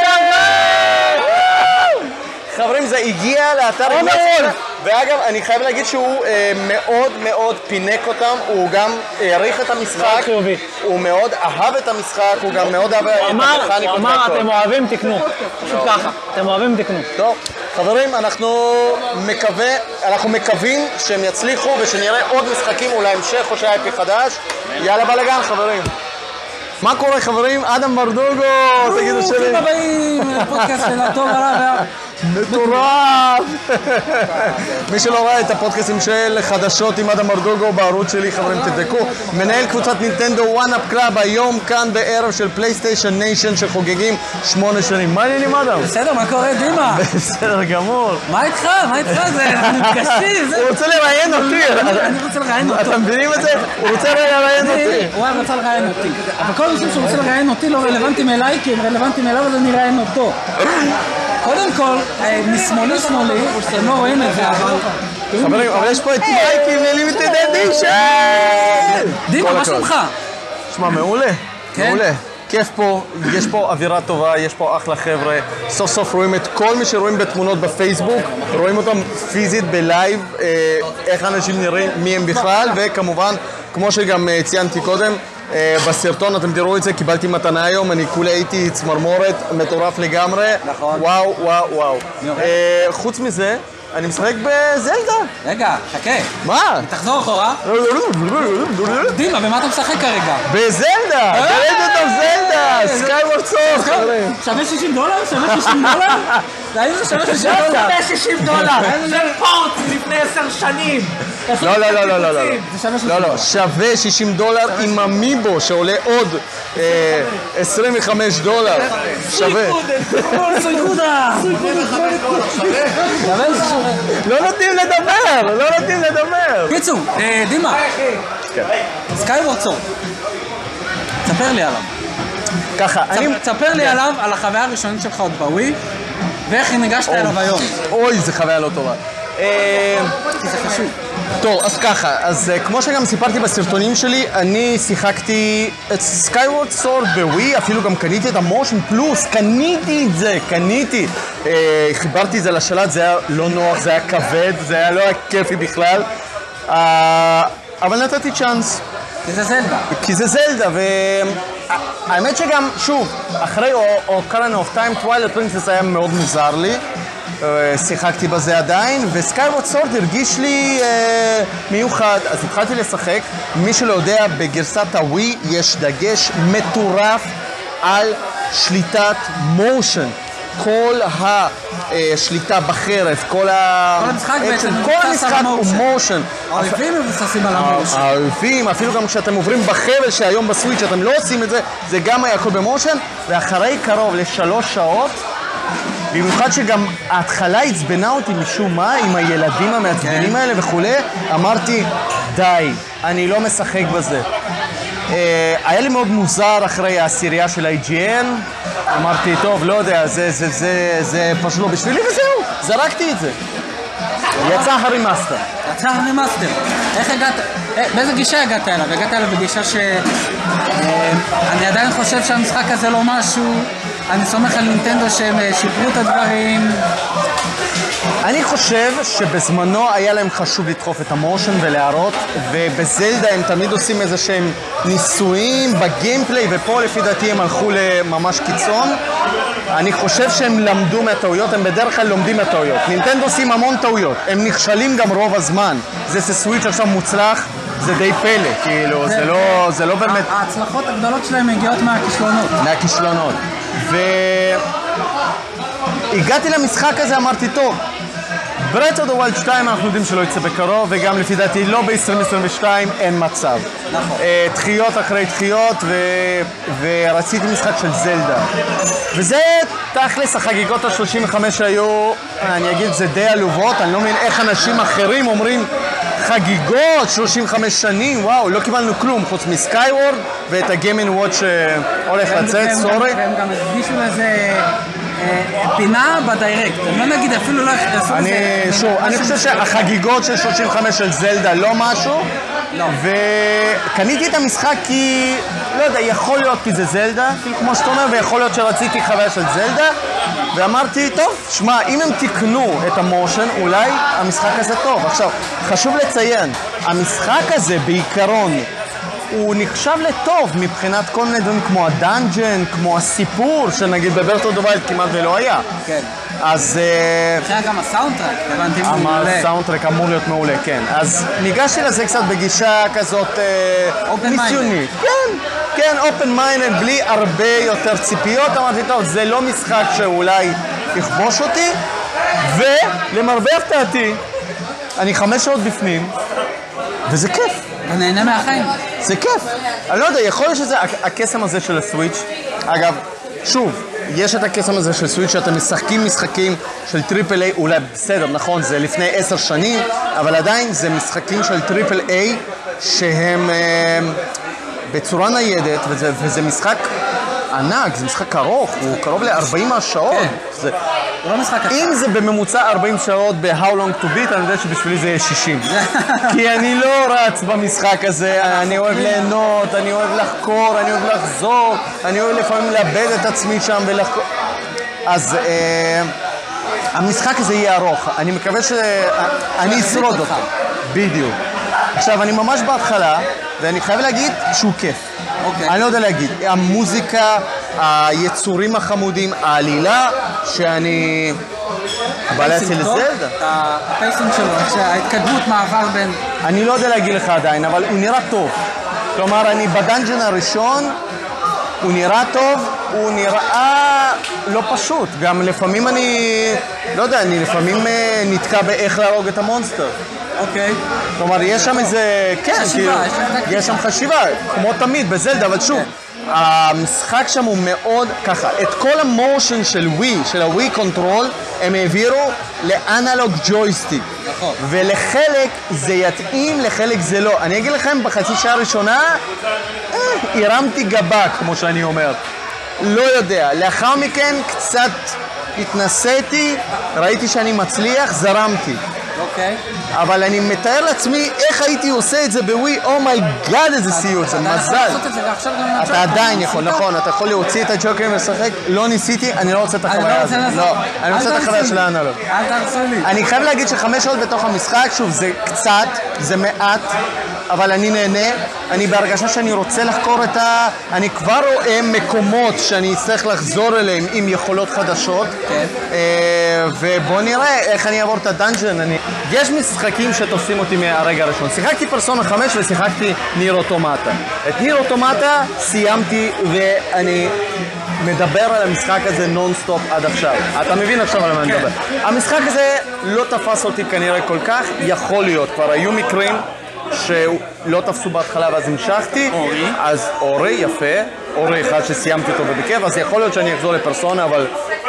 חברים, זה הגיע לאתר אינדסטרי, ואגב, אני חייב להגיד שהוא אה, מאוד מאוד פינק אותם, הוא גם העריך את המשחק, חיובי. הוא מאוד אהב את המשחק, הוא גם מאוד אהב את אמר, הוא אמר. אתם אוהבים, תקנו. פשוט ככה, אתם אוהבים, תקנו. טוב, חברים, אנחנו מקווה, אנחנו מקווים שהם יצליחו ושנראה עוד משחקים, אולי המשך או שהיה IP חדש. יאללה בלאגן, חברים. מה קורה, חברים? אדם ברדוגו, תגידו שלי. ברוכים הבאים, פודקאסט של הטוב הרע וה... מטורף! מי שלא ראה את הפודקאסטים של חדשות עם אדם ברדוגו בערוץ שלי, חברים, תבדקו. מנהל קבוצת נינטנדו 1UP Club, היום כאן בערב של PlayStation Nation שחוגגים שמונה שנים. מה העניינים, אדם? בסדר, מה קורה, דימה? בסדר גמור. מה איתך? מה איתך? זה נפגשים. הוא רוצה לראיין אותי. אני- רוצה לראיין אותו. אתם מבינים את זה? הוא רוצה לראיין אותי. הוא רצה לראיין אותי. כל הנושאים שהוא רוצה לראיין אותי לא רלוונטיים אליי, כי הם רלוונטיים אליו, אז אני אראיין אותו. קודם כל, אה, משמאלי שמאלי, אתם לא רואים את זה, אבל... חברים, אבל יש פה את מייקי מלימיטד אדישן! דימה, מה. שלומך? שמע, מעולה, כן? מעולה. כיף פה, יש פה אווירה טובה, יש פה אחלה חבר'ה. סוף סוף רואים את כל מי שרואים בתמונות בפייסבוק, רואים אותם פיזית בלייב, אה, איך אנשים נראים, מי הם בכלל, וכמובן, כמו שגם אה, ציינתי קודם, בסרטון אתם תראו את זה, קיבלתי מתנה היום, אני כולי הייתי צמרמורת, מטורף לגמרי. נכון. וואו, וואו, וואו. אה, חוץ מזה, אני משחק בזלדה. רגע, חכה. מה? תחזור אחורה. דימה, במה אתה משחק כרגע? בזלדה! ב Legend of Zelda! Skyward חברים. שווה 60 דולר? שווה 60 דולר? האם זה שווה 60 דולר? שווה 60 דולר, זה port לפני עשר שנים. לא, לא, לא, לא, לא, לא. זה שווה 60 לא, לא, שווה 60 דולר עם האמיבו שעולה עוד אה, 25 דולר. שווה. סויקודה! לא נותנים לדבר, לא נותנים לדבר. קיצור, אה, דימה, סקייוורד סורד. ספר לי עליו. ככה, אני... תספר לי עליו, על החוויה הראשונית שלך עוד בווי, ואיך ניגשת אליו היום. אוי, זו חוויה לא טובה. כי זה חשוב. טוב, אז ככה, אז אה, כמו שגם סיפרתי בסרטונים שלי, אני שיחקתי את Skyward Sword ב Wii, אפילו גם קניתי את ה Motion Plus, קניתי את זה, קניתי. אה, חיברתי את זה לשלט, זה היה לא נוח, זה היה כבד, זה היה לא היה כיפי בכלל. אה, אבל נתתי צ'אנס. כי זה זלדה. כי זה זלדה, והאמת שגם, שוב, אחרי Ocarina of Time, Twilight Princess היה מאוד מוזר לי. אה, שיחקתי בזה עדיין, ו Skyward Sword הרגיש לי אה, מיוחד, אז התחלתי לשחק. מי שלא יודע, בגרסת הווי יש דגש מטורף על שליטת מושן. כל השליטה בחרב, כל ה... כל המשחק בעצם כל המשחק הוא. מושן. האויבים מבוססים על המושן. האויבים, אפילו גם כשאתם עוברים בחבל שהיום בסוויץ' אתם לא עושים את זה, זה גם היה הכל במושן, ואחרי קרוב לשלוש שעות, במיוחד שגם ההתחלה עצבנה אותי משום מה, עם הילדים המעצבנים האלה וכולי, אמרתי, די, אני לא משחק בזה. אה, היה לי מאוד מוזר אחרי העשירייה של IGN, אמרתי, טוב, לא יודע, זה, זה, זה, זה פשוט לא בשבילי, וזהו, זרקתי את זה. יצא הרימאסטר. יצא הרימאסטר. איך הגעת, אה, באיזה גישה הגעת אליו? הגעת אליו בגישה ש... אה, אני עדיין חושב שהמשחק הזה לא משהו, אני סומך על נינטנדו שהם אה, שיפרו את הדברים. אני חושב שבזמנו היה להם חשוב לדחוף את המושן ולהראות, ובזלדה הם תמיד עושים איזה שהם ניסויים בגיימפליי, ופה לפי דעתי הם הלכו לממש קיצון. אני חושב שהם למדו מהטעויות, הם בדרך כלל לומדים מהטעויות. נינטנדו עושים המון טעויות, הם נכשלים גם רוב הזמן. זה שסוויץ' עכשיו מוצלח, זה די פלא, כאילו, זה לא, זה לא באמת... ההצלחות הגדולות שלהם מגיעות מהכישלונות. מהכישלונות. והגעתי למשחק הזה, אמרתי, טוב, Breath of the Wild 2 אנחנו יודעים שלא יצא בקרוב, וגם לפי דעתי לא ב-2022 אין מצב. נכון. אה, דחיות אחרי דחיות, ו... ורציתי משחק של זלדה. וזה תכלס החגיגות ה-35 היו, אני אגיד, זה די עלובות, אני לא מבין איך אנשים אחרים אומרים חגיגות, 35 שנים, וואו, לא קיבלנו כלום חוץ מ Skyward ואת הגיימינג וואט שהולך לצאת, sorry. והם גם הקדישו לזה אה, פינה בדיירקט. לא נגיד אפילו לא אני, לזה... שוב, אני חושב שהחגיגות של 35 של זלדה לא משהו, לא. וקניתי את המשחק כי, לא יודע, יכול להיות כי זה זלדה, כאילו כמו שאתה אומר, ויכול להיות שרציתי חוויה של זלדה, ואמרתי, טוב, שמע, אם הם תיקנו את המושן, אולי המשחק הזה טוב. עכשיו, חשוב לציין, המשחק הזה בעיקרון, הוא נחשב לטוב מבחינת כל מיני דברים כמו ה dungeon, כמו הסיפור, שנגיד ב Breath of the Wild כמעט ולא היה. כן. אז... אה, אחרי גם הסאונדטרק, הבנתי מעולה. סאונדטרק אמור להיות מעולה, כן. אז ניגשתי לזה קצת בגישה כזאת אה. ניסיונית. כן, כן, open mind, בלי הרבה יותר ציפיות. אמרתי, טוב, זה לא משחק שאולי יכבוש אותי, ולמרבה הפתעתי, אני חמש שעות בפנים, וזה כיף. אתה נהנה מהחיים. זה כיף. אני לא יודע, יכול להיות שזה הק- הקסם הזה של ה Switch. אגב, שוב, יש את הקסם הזה של Switch שאתם משחקים משחקים של triple A, אולי בסדר, נכון, זה לפני עשר שנים, אבל עדיין זה משחקים של triple A שהם אה, בצורה ניידת, וזה, וזה משחק ענק, זה משחק ארוך, הוא קרוב ל-40 שעות. זה... הוא לא משחק קצר. אם זה בממוצע 40 שעות ב-How long to beat, אני יודע שבשבילי זה יהיה 60. כי אני לא רץ במשחק הזה, אני אוהב ליהנות, אני אוהב לחקור, אני אוהב לחזור, אני אוהב לפעמים לאבד את עצמי שם ולחקור. אז אה, המשחק הזה יהיה ארוך, אני מקווה שאני אשרוד אותו. בדיוק. עכשיו, אני ממש בהתחלה, ואני חייב להגיד שהוא כיף. אוקיי. אני לא יודע להגיד. המוזיקה, היצורים החמודים, העלילה, שאני... בא להציל? זלדה. ה pacing שלו, איך שההתקדמות מעבר בין... אני לא יודע להגיד לך עדיין, אבל הוא נראה טוב. כלומר, אני ב dungeon הראשון, הוא נראה טוב, הוא נראה לא פשוט. גם לפעמים אני, לא יודע, אני לפעמים אה, נתקע באיך להרוג את ה monster. אוקיי. כלומר, יש שם איזה... כן, כאילו, יש שם חשיבה, כמו תמיד בזלדה, אבל שוב, המשחק שם הוא מאוד ככה, את כל ה motion של Wii, של ה Wii control, הם העבירו ל analog joystick. נכון. ולחלק זה יתאים, לחלק זה לא. אני אגיד לכם, בחצי שעה הראשונה, אה, הרמתי גבה, כמו שאני אומר. לא יודע. לאחר מכן קצת התנסיתי, ראיתי שאני מצליח, זרמתי. אוקיי. אבל אני מתאר לעצמי איך הייתי עושה את זה ב Wii, oh my god איזה סיוט, זה מזל. אתה הג'וקר. עדיין יכול? נכון, אתה יכול להוציא את הג'וקרים ולשחק, לא ניסיתי, אני לא רוצה את אני החוויה לא הזאת. לא, אני רוצה את החוויה של. ה analog. אל תהרסו לי. אני חייב להגיד שחמש שעות בתוך המשחק, שוב, זה קצת, זה מעט, אבל אני נהנה. אני בהרגשה שאני רוצה לחקור את ה... אני כבר רואה מקומות שאני אצטרך לחזור אליהם עם יכולות חדשות. כן. אה, ובוא נראה איך אני אעבור את ה dungeon. יש משחקים שתופסים אותי מהרגע הראשון. שיחקתי פרסונה 5 ושיחקתי Nier Automata. את Nier Automata סיימתי ואני מדבר על המשחק הזה נונסטופ עד עכשיו. אתה מבין עכשיו על מה אני מדבר. המשחק הזה לא תפס אותי כנראה כל כך, יכול להיות. כבר היו מקרים שלא תפסו בהתחלה ואז המשכתי. אורי. אז אורי, יפה. Ori אחד שסיימתי אותו ובכיף, אז יכול להיות שאני אחזור לפרסונה, אבל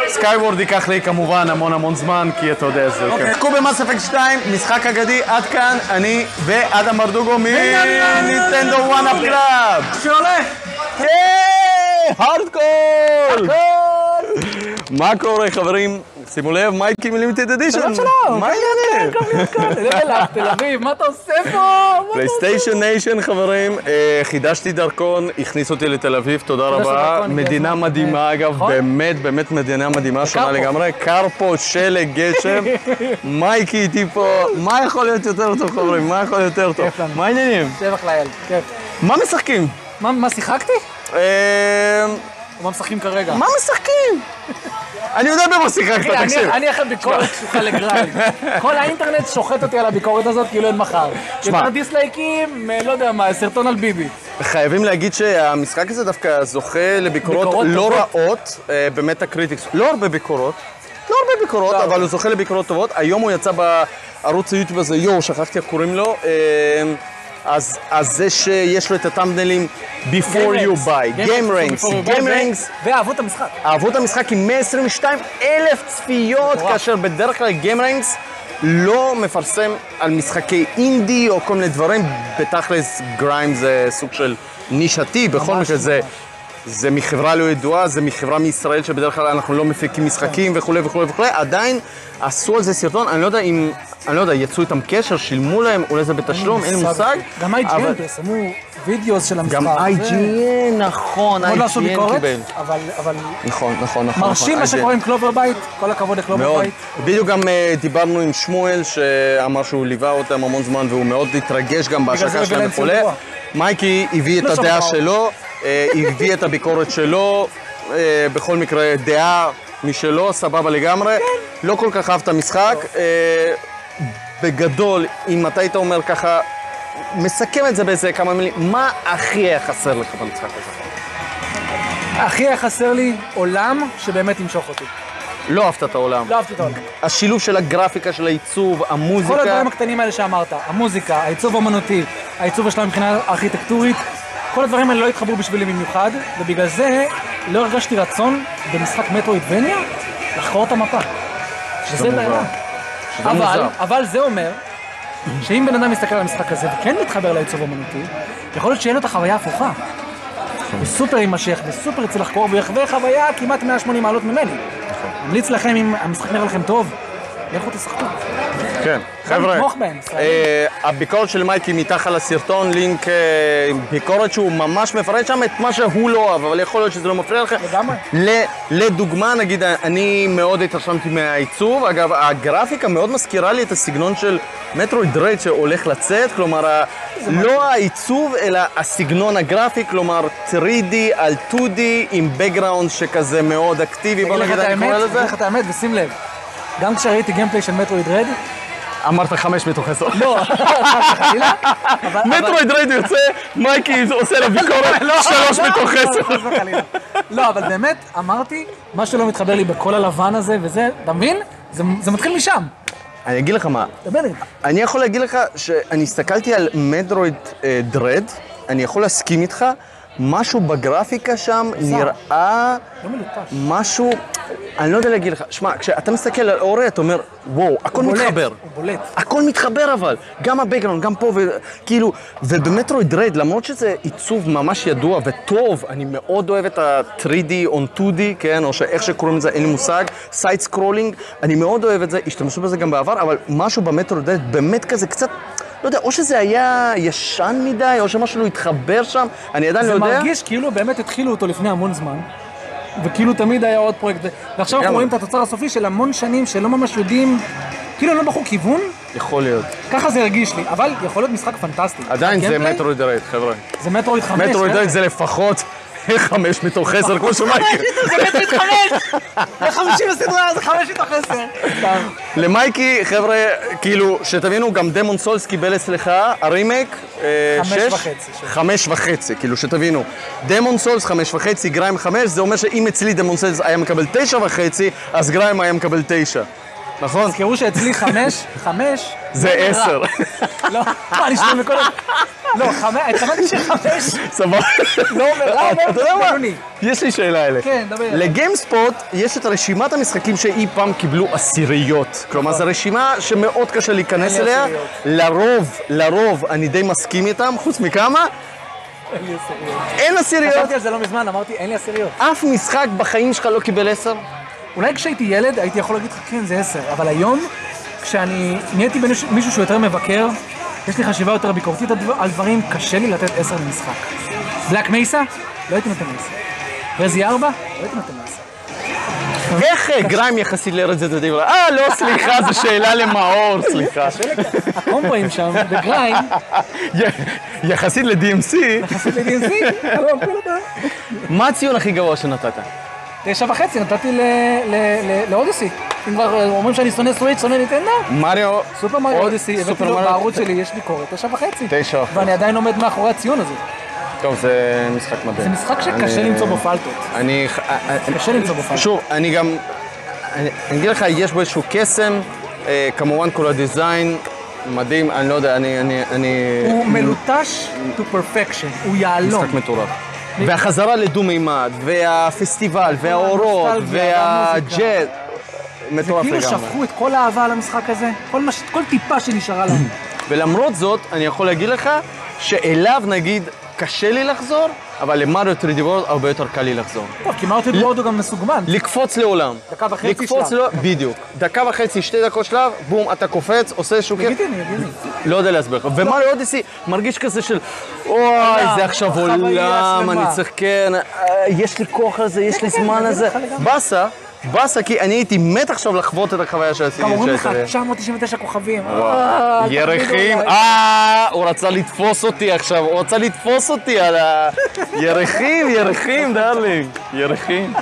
Skyward ייקח לי כמובן המון המון זמן, כי אתה יודע זה. אוקיי. חכו ב Mass Effect 2, משחק אגדי, עד כאן, אני ואדם ברדוגו מ Nintendo One Up Club. שעולה! הארדקור! מה קורה חברים? שימו לב, מייקי מ Limited Edition. שלום שלום. מה העניינים? איזה לך, תל אביב, מה אתה עושה פה? PlayStation Nation חברים, אה, חידשתי דרכון, הכניס אותי לתל אביב, תודה רבה. מדינה. מדהימה אגב, נכון? באמת באמת מדינה מדהימה, שונה. לגמרי. קר פה, שלג, גשם, מייקי איתי פה, מה יכול להיות יותר טוב חברים? מה יכול להיות יותר טוב? מה העניינים? שבח לאל, כיף. מה משחקים? מה- מה שיחקתי? אה, מה משחקים כרגע? מה משחקים? אני יודע במה שיחקת, תקשיב. אני אחרי ביקורת קשוחה ל Grime. כל האינטרנט שוחט אותי על הביקורת הזאת כאילו אין מחר. יותר דיסלייקים, אה, לא יודע מה, סרטון על ביבי. חייבים להגיד שהמשחק הזה דווקא זוכה לביקורות ביקורות לא. רעות אה, ב Metacritics. לא הרבה ביקורות, לא הרבה ביקורות, אבל הוא זוכה לביקורות טובות. היום הוא יצא בערוץ היוטיוב הזה, יואו, שכחתי איך קוראים לו. אז, אז זה שיש לו את ה thumbnail ים before you buy, Gameranx, Gameranx, ואהבו את המשחק. אהבו את המשחק עם 122 אלף צפיות, כאשר בדרך כלל Gameranx לא מפרסם על משחקי אינדי או כל מיני דברים, בתכלס גריים זה סוג של נישתי, בכל מקרה זה... זה מחברה לא ידועה, זה מחברה מישראל שבדרך כלל אנחנו לא מפיקים משחקים וכולי וכולי וכולי, עדיין עשו על זה סרטון, אני לא יודע אם, אני לא יודע, יצאו איתם קשר, שילמו להם, אולי זה בתשלום, אין לי מושג. גם IGN פרסמו וידאוס של המשחק. גם IGN, נכון, IGN קיבל. אבל נכון, נכון, נכון. מרשים מה נכון, שקורה IGN. עם קלובר בית, כל הכבוד לקלובר. בית. בדיוק גם אה, דיברנו עם שמואל, שאמר שהוא ליווה אותם המון זמן, והוא מאוד התרגש גם בהשקה שלהם להם וכולי. מייקי הביא את לא הדעה. שלו, הביא את הביקורת שלו, אה, בכל מקרה דעה משלו, סבבה לגמרי. כן. לא כל כך אהב את המשחק. אה, בגדול, אם אתה היית אומר ככה, מסכם את זה באיזה כמה מילים, מה הכי היה חסר לך במשחק הזה? הכי היה חסר לי עולם שבאמת ימשוך אותי. לא אהבת את העולם. לא אהבתי את העולם. השילוב של הגרפיקה, של העיצוב, המוזיקה. כל הדברים הקטנים האלה שאמרת, המוזיקה, העיצוב האמנותי, העיצוב שלהם מבחינה ארכיטקטורית, כל הדברים האלה לא התחברו בשבילי במיוחד, ובגלל זה לא הרגשתי רצון במשחק מטרואידבניה לחקור את המפה. שזה. בעיה. אבל. אבל זה אומר שאם בן אדם מסתכל על המשחק הזה וכן מתחבר לעיצוב האמנותי, יכול להיות שיהיה לו את החוויה ההפוכה. וסופר יימשך, וסופר יצא לחקור, ויחווה חוויה כמעט 180 מעלות ממני. ממליץ לכם, אם המשחק נראה לכם טוב, לכו תשחקו. כן, חבר'ה, בהם. אה, הביקורת של מייקי מתחת לסרטון, לינק אה, ביקורת שהוא ממש מפרט שם את מה שהוא לא אוהב, אבל יכול להיות שזה לא מפריע לכם. לגמרי. לדוגמה, נגיד, אני מאוד התרשמתי מהעיצוב. אגב, הגרפיקה מאוד מזכירה לי את הסגנון של Metroid Dread שהולך לצאת, כלומר, לא העיצוב, אלא הסגנון הגרפי, כלומר 3D על 2D עם background שכזה מאוד אקטיבי, בוא נגיד, אני קורא לזה. אגיד לך את האמת, ושים לב, גם כשראיתי gameplay של Metroid Dread, אמרת חמש מתוך עשר. לא, אבל- Metroid Dread יוצא, מייקי עושה לה ביקורת, לא, שלוש לא, מתוך לא, עשר. חס וחלילה. לא, אבל באמת, אמרתי, מה שלא מתחבר לי בכל הלבן הזה וזה, אתה מבין? זה מתחיל משם. אני אגיד לך מה, דבר איתי. אני יכול להגיד לך שאני הסתכלתי על מדרויד אה, דרד, אני יכול להסכים איתך, משהו בגרפיקה שם נראה לא. משהו, אני לא יודע להגיד לך, שמע, כשאתה מסתכל על אורי, אתה אומר, וואו, הכל בולט, מתחבר. הוא בולט. הכל מתחבר אבל, גם הבקגראונד, גם פה, וכאילו, ובמטרויד רד, למרות שזה עיצוב ממש ידוע וטוב, אני מאוד אוהב את ה-3D on 2D, כן, או שאיך שקוראים לזה, אין לי מושג, side scrolling, אני מאוד אוהב את זה, השתמשו בזה גם בעבר, אבל משהו ב Metroid Dread באמת כזה קצת, לא יודע, או שזה היה ישן מדי, או שמשהו לא התחבר שם, אני עדיין לא יודע. מרגיש כאילו באמת התחילו אותו לפני המון זמן, וכאילו תמיד היה עוד פרויקט, ועכשיו אנחנו. רואים את התוצר הסופי של המון שנים שלא ממש יודעים, כאילו לא בחרו כיוון, יכול להיות. ככה זה הרגיש לי, אבל יכול להיות משחק פנטסטי. עדיין זה מטרויד רד, חבר'ה. זה Metroid חמש. Metroid. Dread זה לפחות חמש מתוך עשר, כמו שמייקי. זה מטרויד חמש! זה חמישים בסדרה, זה חמש מתוך עשר. למייקי, חבר'ה, כאילו, שתבינו, גם דמון סולס קיבל אצלך, הרימייק, אה, חמש שש? וחצי, שש. חמש וחצי, כאילו, שתבינו. דמון סולס חמש וחצי, גריים חמש, זה אומר שאם אצלי דמון סולס היה מקבל תשע וחצי, אז גריים היה מקבל תשע. נכון? תזכרו שאצלי חמש, חמש, זה לא. עשר. לא, מה, אני שומע מכל. לא, חמש, התכוונתי שחמש, סבבה. לא אומר רע, אומר אתה יודע מה? יש לי שאלה אליך. כן, דבר. לגיימספוט יש את רשימת המשחקים שאי פעם קיבלו עשיריות. כלומר, זו רשימה שמאוד קשה להיכנס אליה. לרוב, לרוב, אני די מסכים איתם, חוץ מכמה, אין לי עשיריות. אין עשיריות. חשבתי על זה לא מזמן, אמרתי, אין לי עשיריות. אף משחק בחיים שלך לא קיבל עשר? אולי כשהייתי ילד הייתי יכול להגיד לך, כן, זה עשר, אבל היום, כשאני נהייתי מישהו שהוא יותר מבקר, יש לי חשיבה יותר ביקורתית על דבר- על דברים, קשה לי לתת עשר למשחק. בלק מייסה? לא הייתי נותן עשר. רזי ארבע? לא הייתי נותן עשר. איך אה, גריים יחסית לארץ את הדבר? אה, לא, סליחה, זו שאלה למאור, סליחה. הקומבואים שם, בגריים, יחסית ל-DMC, יחסית ל-DNC, לא, כל הבא. מה הציון הכי גבוה שנתת? תשע וחצי נתתי לאודיסי. אם כבר אה, אומרים שאני שונא סוויץ', שונא ניטנדו, מריו... סופר מריו אודיסי, הבאתי לו בערוץ שלי, יש ביקורת, תשע וחצי. תשע. ואני עדיין עומד מאחורי הציון הזה. טוב, זה משחק מדהים. זה משחק שקשה למצוא בו פלטות. אני... קשה למצוא בו פלטות. שוב, אני גם... אני אני אגיד לך, יש בו איזשהו קסם, אה, כמובן כל הדיזיין מדהים, אני לא יודע, אני... אני... אני... הוא מלוטש to perfection, הוא יהלום. משחק מטורף. והחזרה לדו-מימד, והפסטיבל, והאורות, והג'ט, מטורף כאילו לגמרי. שפכו את כל האהבה על המשחק הזה, כל מה ש- כל טיפה שנשארה להם. ולמרות זאת, אני יכול להגיד לך שאליו נגיד קשה לי לחזור, אבל למריו 3D World הרבה יותר קל לי לחזור. טוב, כי מרטין וורד הוא גם מסוגמן. לקפוץ לעולם. דקה וחצי לקפוץ שלב. לא, בדיוק. דקה וחצי, שתי דקות שלב, בום, אתה קופץ, עושה איזשהו כיף. לגיטימי, לגיטימי. לא יודע להסביר לך. ומריו אודיסי מרגיש כזה של, אוי, זה עכשיו חוויה עולם. אני צריך, כן, אה, יש לי כוח על זה, יש לי כן, זמן אני על זה. מבין אותך לגמרי. באסה, באסה, כי אני הייתי מת עכשיו לחוות את החוויה שעשיתי. גם אומרים לך, שהייתה לי. 999 כוכבים. אה, ירחים. אה, הוא רצה לתפוס אותי עכשיו, הוא רצה לתפוס אותי על ה... ירחים, ירחים, darling, ירחים.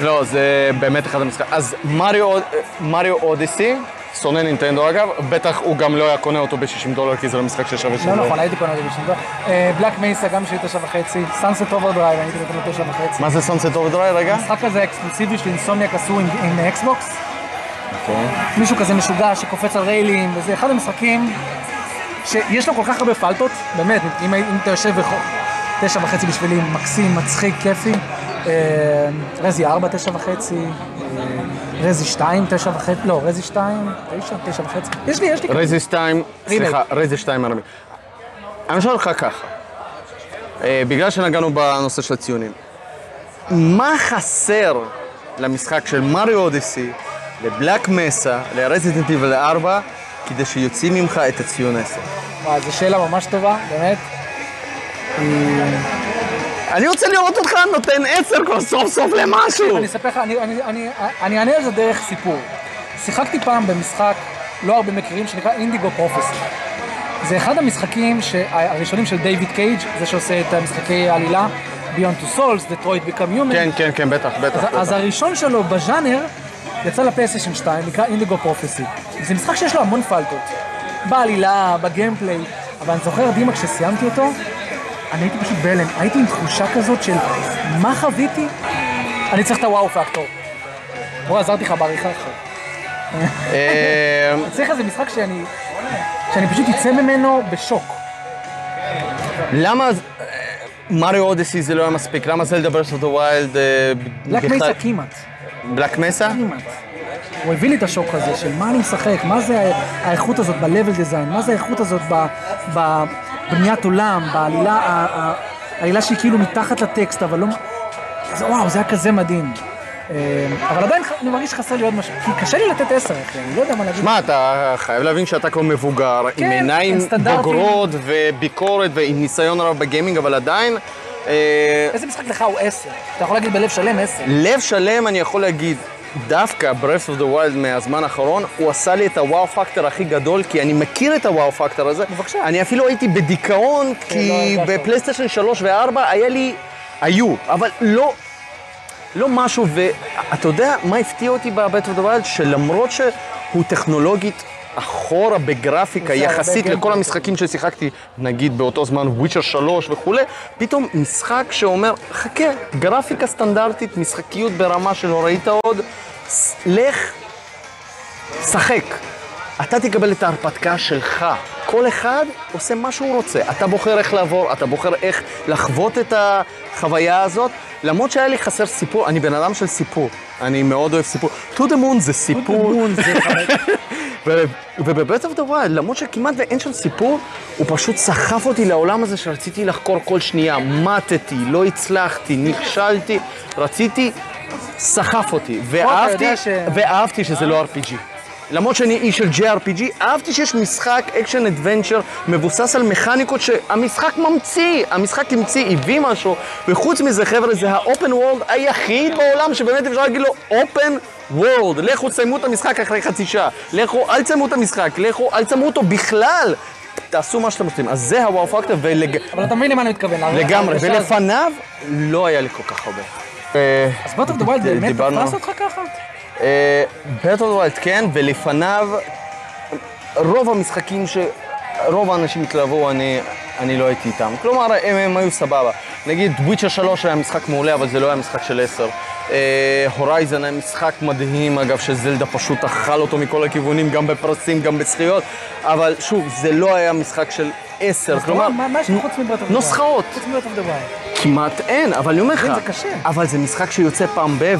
לא, זה באמת אחד המשחקים. אז Mario Odyssey, שונא נינטנדו אגב, בטח הוא גם לא היה קונה אותו ב-60 דולר כי זה לא משחק ששווה לא נכון, הייתי קונה את זה בשנתו. Black Mesa גם שלי תשע וחצי. Sunset Overdrive, אני הייתי נותן לו תשע וחצי. מה זה Sunset Overdrive רגע? המשחק הזה אקסקלוסיבי של Insomniac עשו עם- Xbox. מישהו כזה משוגע שקופץ על ריילים, וזה אחד המשחקים שיש לו כל כך הרבה פלטות, באמת, אם, אם אתה יושב. תשע וחצי בשבילי, מקסים, מצחיק, כיפי. אה, Resi ארבע, תשע וחצי, Resi שתיים, תשע וחצי, לא, Resi שתיים, תשע, תשע וחצי. יש לי, יש לי. Resi 2, רימייק. סליחה, Resi 2 ערבי. אני שואל אותך ככה, אה, בגלל שנגענו בנושא של הציונים. מה חסר למשחק של Mario Odyssey, ל Black Mesa, ל Resident Evil 4, כדי שיוציא ממך את הציון 10? וואי, זו שאלה ממש טובה, באמת. אני רוצה לראות אותך נותן 10 כבר סוף סוף למשהו! אני אספר לך, אני- אענה על זה דרך סיפור. שיחקתי פעם במשחק, לא הרבה מכירים, שנקרא אינדיגו פרופסי. זה אחד המשחקים הראשונים של דיוויד קייג', זה שעושה את המשחקי העלילה, Beyond two Souls, Detroit Become Human. כן, כן, כן, בטח, בטח. אז, בטח. אז הראשון שלו בז'אנר יצא לפלייסטיישן 2, נקרא אינדיגו פרופסי. זה משחק שיש לו המון פלטות. בעלילה, בגיימפליי, אבל אני זוכר, דימה, כשסיימתי אותו, אני הייתי פשוט בהלם. הייתי עם תחושה כזאת של מה חוויתי? אני צריך את ה wow factor. בוא, עזרתי לך בעריכה עכשיו. אה, צריך איזה משחק שאני, שאני פשוט אצא ממנו בשוק. למה אה, Mario Odyssey זה לא היה מספיק? למה Zelda Breath of the Wild Black Mesa כמעט. Black Mesa? כמעט. הוא הביא לי את השוק הזה של מה אני משחק, מה זה האיכות הזאת ב-level design, מה זה האיכות הזאת ב- בבניית עולם, בעלילה, העלילה שהיא כאילו מתחת לטקסט, אבל לא... זה וואו, זה היה כזה מדהים. אה, אבל עדיין אני מרגיש שחסר לי עוד משהו, כי קשה לי לתת עשר, אחי, אני לא יודע מה להגיד. שמע, אתה חייב להבין שאתה כבר מבוגר, כן, עם עיניים עם סטנדרטים. בוגרות וביקורת ועם ניסיון רב בגיימינג, אבל עדיין... אה, איזה משחק לך הוא עשר? אתה יכול להגיד בלב שלם עשר. לב שלם אני יכול להגיד, דווקא Breath of the Wild מהזמן האחרון, הוא עשה לי את הוואו פקטור הכי גדול, כי אני מכיר את הוואו פקטור הזה. בבקשה. אני אפילו הייתי בדיכאון, כי לא. בפלייסטיישן 3 ו-4 היה לי... היו, אבל לא... לא משהו, ואתה יודע מה הפתיע אותי ב-Breath of the Wild? שלמרות שהוא טכנולוגית אחורה בגרפיקה יחסית. לכל המשחקים ששיחקתי, נגיד באותו זמן וויצ'ר 3 וכולי, פתאום משחק שאומר, חכה, גרפיקה סטנדרטית, משחקיות ברמה שלא ראית עוד, לך, שחק. אתה תקבל את ההרפתקה שלך. כל אחד עושה מה שהוא רוצה. אתה בוחר איך לעבור, אתה בוחר איך לחוות את החוויה הזאת. למרות שהיה לי חסר סיפור, אני בן אדם של סיפור. אני מאוד אוהב סיפור. To the moon זה סיפור. ו- וב Breath of the Wild, למרות שכמעט ואין שם סיפור, הוא פשוט סחף אותי לעולם הזה שרציתי לחקור כל שנייה. מתתי, לא הצלחתי, נכשלתי, רציתי, סחף אותי. ואהבתי, ש- ואהבתי שזה לא RPG. למרות שאני איש של JRPG, אהבתי שיש משחק action adventure מבוסס על מכניקות שהמשחק ממציא, המשחק המציא, הביא משהו, וחוץ מזה חבר'ה זה ה open world היחיד בעולם שבאמת אפשר להגיד לו open world, לכו תסיימו את המשחק אחרי חצי שעה, לכו אל תסיימו את המשחק, לכו אל תסיימו אותו בכלל, תעשו מה שאתם רוצים, אז זה ה wow factor ולג... אבל אתה מבין למה אני מתכוון. לגמרי. ולפניו לא היה לי כל כך הרבה. אז בוט אוף דה ווילד באמת תפס אותך ככה? בטל ווילד כן, ולפניו רוב המשחקים ש... רוב האנשים התלהבו, אני, אני לא הייתי איתם. כלומר, הם, הם היו סבבה. נגיד, וויצ'ר 3 היה משחק מעולה, אבל זה לא היה משחק של 10. הורייזן היה משחק מדהים, אגב, שזלדה פשוט אכל אותו מכל הכיוונים, גם בפרסים, גם בזכיות, אבל שוב, זה לא היה משחק של 10. כלומר, מה מה יש חוץ אוף דה נוסחאות. חוץ דה ווילד. כמעט אין, אבל אני אומר לך, זה קשה. אבל זה משחק שיוצא פעם ב...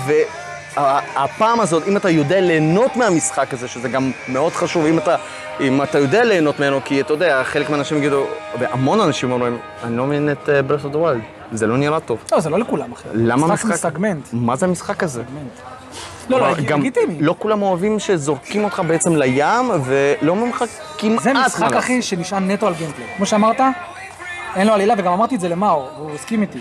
והפעם הזאת, אם אתה יודע ליהנות מהמשחק הזה, שזה גם מאוד חשוב, אם אתה, אם אתה יודע ליהנות ממנו, כי אתה יודע, חלק מהאנשים יגידו, והמון אנשים אומרים, אני לא מבין את of the Wild, זה לא נראה טוב. לא, זה לא לכולם אחי. למה משחק משחק? מסגמנט. מה זה המשחק הזה? לא, לא, גם לגיטימי. לא כולם אוהבים שזורקים אותך בעצם לים, ולא אומרים לך כמעט זה מה משחק, לעשות. אחי, שנשען נטו על gameplay. כמו שאמרת, אין לו עלילה, וגם אמרתי את זה למאור, והוא הסכים איתי.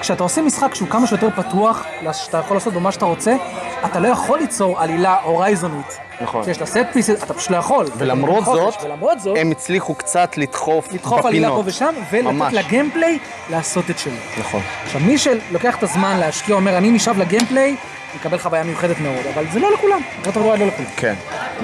כשאתה עושה משחק שהוא כמה שיותר פתוח, שאתה יכול לעשות בו מה שאתה רוצה, אתה לא יכול ליצור עלילה הורייזונית. נכון. שיש לה set pieces, אתה פשוט לא יכול. ולמרות. זאת, ולמרות זאת, הם הצליחו קצת לדחוף לדחוף עלילה פה בפינות. ושם, ולתת. ל gameplay לעשות את שלו. נכון. עכשיו, מי שלוקח את הזמן להשקיע, אומר, אני נשאב ל gameplay, יקבל חוויה מיוחדת מאוד, אבל זה לא לכולם. זאת אומרת, לא לכולם. כן.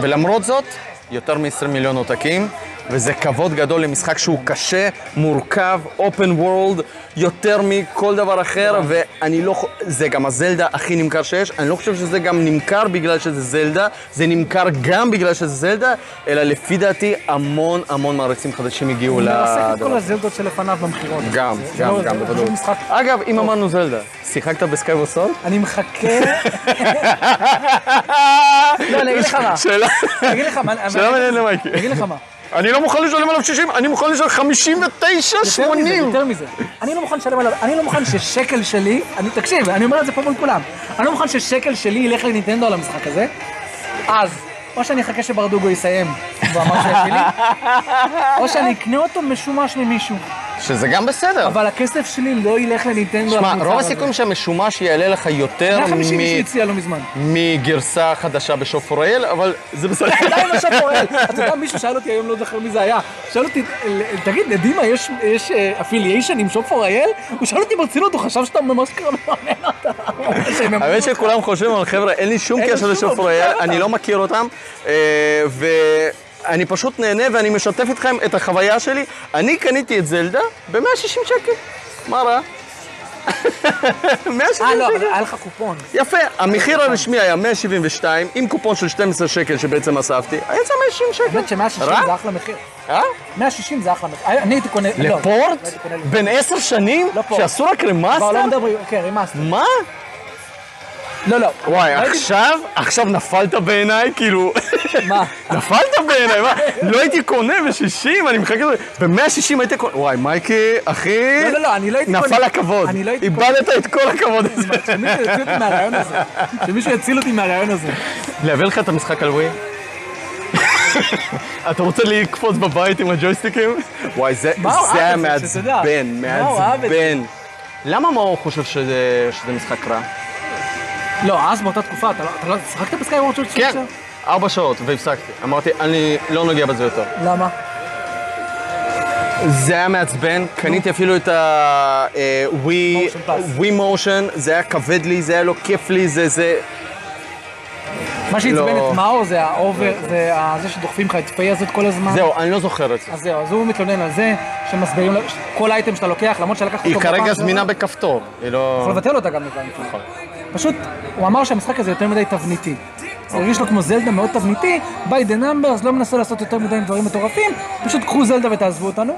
ולמרות זאת, יותר מ-20 מיליון עותקים, וזה כבוד גדול למשחק שהוא קשה, מורכב, open world, יותר מכל דבר אחר, ואני לא... זה גם הזלדה הכי נמכר שיש. אני לא חושב שזה גם נמכר בגלל שזה זלדה, זה נמכר גם בגלל שזה זלדה, אלא לפי דעתי המון המון מעריצים חדשים הגיעו הוא מרסק את לדבר. כל הזלדות שלפניו במכירות. גם, גם, לא- גם, בוודאות. אגב, אם אמרנו זלדה, שיחקת בסקאי וסול? אני מחכה... לא. אני אגיד לך מה. שאלה מעניינת למייקי. אני אגיד לך מה. אני לא מוכן לשלם עליו 60, אני מוכן לשלם 59, יותר מזה, 80. יותר מזה. אני לא מוכן לשלם עליו, אני לא מוכן ששקל שלי, אני, תקשיב, אני אומר את זה פה מול כולם, אני לא מוכן ששקל שלי ילך לנינטנדו על המשחק הזה, אז, או שאני אחכה שברדוגו יסיים, והוא אמר שהוא יביא לי, או שאני אקנה אותו משומש ממישהו. שזה גם בסדר. אבל הכסף שלי לא ילך לנינטנדו על שמע, רוב. הסיכויים שהמשומש יעלה לך יותר 150 מ- מישהו הציע לא מזמן. מגרסה חדשה בשוף פורל, אבל זה בסדר. עדיין שפועל. אתה יודע, מישהו שאל אותי היום, לא זוכר מי זה היה, שאל אותי, תגיד, לדימה יש- יש אפיליישן עם שופ פור אייל? הוא שאל אותי ברצינות, הוא חשב שאתה ממש קרא מממן אותה. יממנו האמת. שכולם חושבים, אבל חבר'ה, אין לי שום קשר שום, לשוף לא פורל, מכיר אני. לא מכיר אותם, אה, ואני פשוט נהנה ואני משתף איתכם את החוויה שלי. אני קניתי את זלדה ב-160 שקל. מה רע? 160 אה, לא, אבל שקל. היה לך קופון. יפה, המחיר הרשמי היה 172, עם קופון של 12 שקל שבעצם אספתי, זה 160 שקל. האמת ש-160 רע? זה אחלה מחיר. אה? 160 זה אחלה מחיר. אני הייתי קונה... לא, ל port? בן עשר שנים? לא port. שעשו רק כבר remaster? לא מדברים, כן, remaster. מה? לא, לא. וואי, עכשיו, עכשיו נפלת בעיניי, כאילו... מה? נפלת בעיניי, מה? לא הייתי קונה ב-60, אני מחכה לזה. ב-160 הייתי קונה... וואי, מייקי, אחי... לא, לא, לא, אני לא הייתי קונה. נפל הכבוד. אני לא הייתי קונה. איבדת את כל הכבוד הזה. שמישהו יציל אותי מהרעיון הזה. שמישהו יציל אותי מהרעיון הזה. להביא לך את המשחק על ווי? אתה רוצה לקפוץ בבית עם הג'ויסטיקים? וואי, זה היה. מעצבן? מעצבן. למה מאור חושב שזה משחק רע? לא, אז באותה תקופה, אתה לא- אתה לא... שיחקת ב Skyward של כן, ארבע שעות והפסקתי. אמרתי, אני לא נוגע בזה יותר. למה? זה היה מעצבן, קניתי אפילו את ה Wii Motion, זה היה כבד לי, זה היה לא כיף לי, זה זה... מה שעצבן לא. את מאור זה ה over, זה זה שדוחפים לך את Fi הזאת כל הזמן. זהו, אני לא זוכר את זה. אז זהו, אז הוא מתלונן על זה, שמסבירים כל אייטם שאתה לוקח, למרות שלקחת אותו... היא כרגע זמינה בכפתור, היא לא... יכול לבטל אותה גם הבנתי. פשוט, הוא אמר שהמשחק הזה יותר מדי תבניתי. זה הרגיש לו כמו זלדה מאוד תבניתי, by the numbers, לא מנסה לעשות יותר מדי דברים מטורפים, פשוט קחו זלדה ותעזבו אותנו.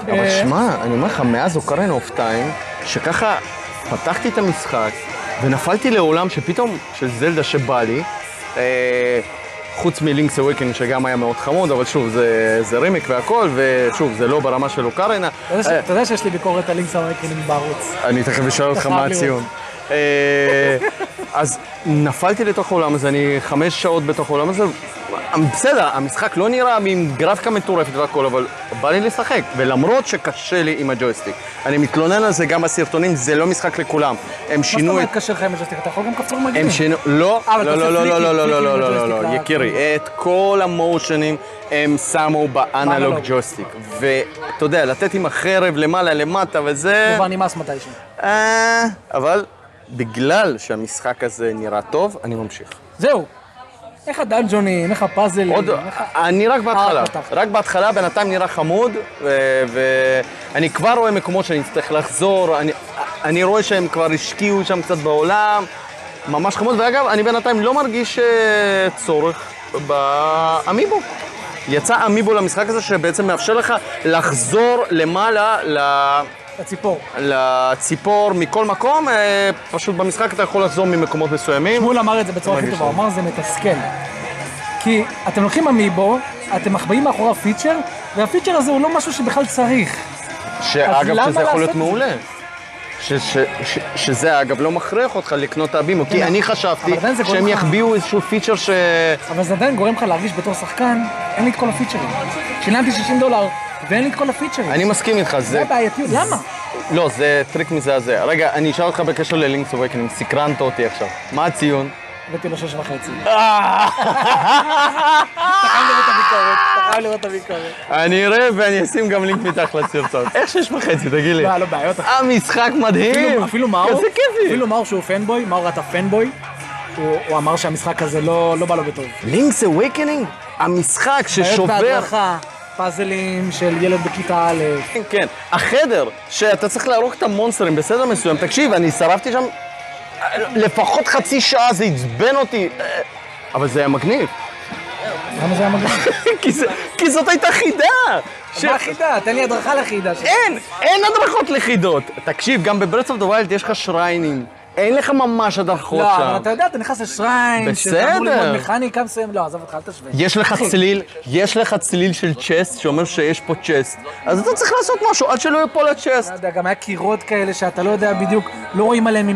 אבל אה, שמע, אני אומר לך, מאז Ocarina of Time, שככה פתחתי את המשחק ונפלתי לעולם שפתאום, של זלדה שבא לי, אה, חוץ מ Link's Awakening שגם היה מאוד חמוד, אבל שוב, זה, זה רימיק והכל, ושוב, זה לא ברמה של Ocarina. אתה יודע ש- אה, אתה יודע שיש לי ביקורת על לינקס המקרינים בערוץ. אני תכף אשאל אותך מה. הציון. אה, אז נפלתי לתוך העולם הזה, אני חמש שעות בתוך העולם הזה. בסדר, המשחק לא נראה עם גרפיקה מטורפת והכל, אבל בא לי לשחק. ולמרות שקשה לי עם הג'ויסטיק, אני מתלונן על זה גם בסרטונים, זה לא משחק לכולם. הם מה זאת שינו את... אומרת קשה לך עם הג'סטיק? אתה יכול גם כפתור מגניב. הם שינו, לא, אה, לא, לא, לא, לא, לא, לא, לא, פליקים לא, לא, בג'ויסטיק לא, ל- יקירי, את כל המושנים הם שמו באנלוג. ג'ויסטיק. ואתה יודע, לתת עם החרב למעלה, למטה וזה... זה כבר נמאס מתישהו. אה, אבל בגלל שהמשחק הזה נראה טוב, אני ממשיך. זהו. איך הדאנג'ונים, איך הפאזלים, עוד, איך אני רק בהתחלה, אה. רק בהתחלה, בינתיים נראה חמוד, ו- ואני כבר רואה מקומות שאני אצטרך לחזור, אני, אני רואה שהם כבר השקיעו שם קצת בעולם, ממש חמוד, ואגב, אני בינתיים לא מרגיש אה, צורך באמיבו. יצא אמיבו למשחק הזה שבעצם מאפשר לך לחזור למעלה ל... הציפור. לציפור מכל מקום, אה, פשוט במשחק אתה יכול לחזור ממקומות מסוימים. שמואל אמר את זה בצורה הכי טובה, הוא. אמר זה מתסכל. כי אתם לוקחים אמיבו, אתם מחבאים מאחוריו פיצ'ר, והפיצ'ר הזה הוא לא משהו שבכלל צריך. שאגב, שזה יכול להיות? מעולה. ש, ש, ש, שזה אגב לא מכריח אותך לקנות את הבימו, כי אני חשבתי שהם יחביאו איזשהו feature ש... אבל זה עדיין גורם לך להרגיש בתור שחקן, אין לי את כל הפיצ'רים. שילמתי 60 דולר, ואין לי את כל הפיצ'רים. אני מסכים איתך, זה זה... הבעייתיות, למה? לא, זה טריק מזעזע. רגע, אני אשאל אותך בקשר ל Link's Awakening, סקרנת אותי עכשיו. מה הציון? הבאתי לו שש וחצי. אתה חייב לראות את הביקורת, אתה חייב לראות את הביקורת. אני אראה ואני אשים גם לינק מתחת לסרטון. איך שש וחצי, תגיד לי. לא, לא בעיות. המשחק מדהים! אפילו- אפילו מאור, כזה כיפי! אפילו מאור שהוא fanboy, מאור אתה fanboy, הוא הוא אמר שהמשחק הזה לא לא בא לו בטוב. Link's Awakening? המשחק ששובר... בעיות בהדרכה, פאזלים של ילד בכיתה א'. כן, כן. החדר, שאתה צריך להרוג את המונסטרים בסדר מסוים, תקשיב, אני שרפתי שם לפחות חצי שעה, זה עצבן אותי. אבל זה היה מגניב. למה זה היה מגניב? כי, זאת הייתה חידה. מה החידה? תן לי הדרכה לחידה. אין, אין הדרכות לחידות. תקשיב, גם ב Breath of the Wild יש לך שריינים. אין לך ממש הדרכות לא, שם. אבל אתה יודע, אתה נכנס ל shrine, שאתה אמור בסדר. ללמוד מכניקה מסוים, לא, עזוב אותך, אל תשווה. יש לך צליל, יש לך צליל של chest שאומר שיש פה chest. אז אתה צריך לעשות משהו עד שלא ייפול ה chest. לא יודע, גם היה קירות כאלה שאתה לא יודע בדיוק, לא רואים עליהם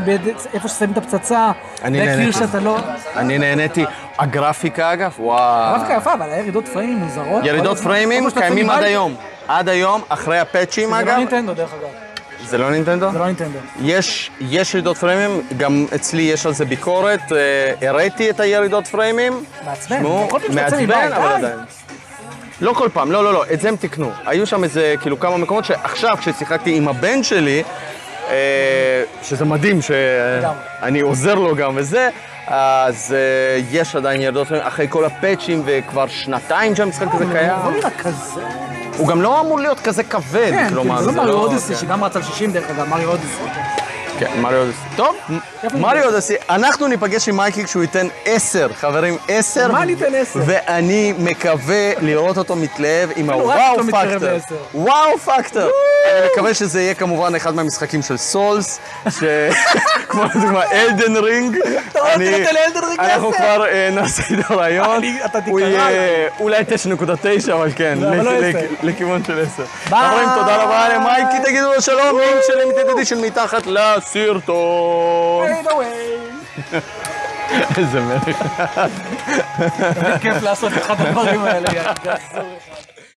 איפה ששמים את הפצצה. אני נהניתי. לא... אני נהניתי. הגרפיקה אגב, וואו. דווקא יפה, אבל היה ירידות פריימים מוזרות. ירידות. פריימים קיימים עד היום. עד היום, אחרי הפאצ'ים זה לא אגב. נינטנדו, דרך אגב. זה לא נינטנדו? זה לא נינטנדו. יש, יש ירידות פריימים, גם אצלי יש על זה ביקורת, אה, הראיתי את הירידות פריימים. מעצבן, שאתה יוצא מעצבן, אבל די. עדיין. לא כל פעם, לא, לא, לא, את זה הם תיקנו. היו שם איזה, כאילו, כמה מקומות שעכשיו, כששיחקתי עם הבן שלי, אה, שזה מדהים שאני עוזר לו גם וזה, אז אה, יש עדיין ירידות פריימים, אחרי כל הפאצ'ים, וכבר שנתיים שהמשחק הזה קיים. הוא לא נראה כזה. הוא גם לא אמור להיות כזה כבד, כן, כלומר, כאילו, זה לא מריו אודיסי, כן. שגם רץ על 60 דרך אגב, מריו אודיסי. כן, מריו אודיסי. טוב, מריו אודיסי, אנחנו ניפגש עם מייקי כשהוא ייתן עשר, חברים, עשר. מה אני אתן עשר? ואני מקווה לראות אותו מתלהב עם הוואו פקטור. וואו פקטור. אני מקווה שזה יהיה כמובן אחד מהמשחקים של סולס. כמו לדוגמה Elden Ring. אתה רואה, אני- תראה את Elden Ring אנחנו עשר. כבר אה, נעשה איתו רעיון. אתה תקרא אולי 9.9, אבל כן, לא, לא לכיוון של 10. ביי. חברים, תודה רבה למייקי, תגידו לו שלום, לינק של Limited Edition מתחת לסרטון. איזה מלך. כיף לעשות את אחד הדברים האלה, יא גסור.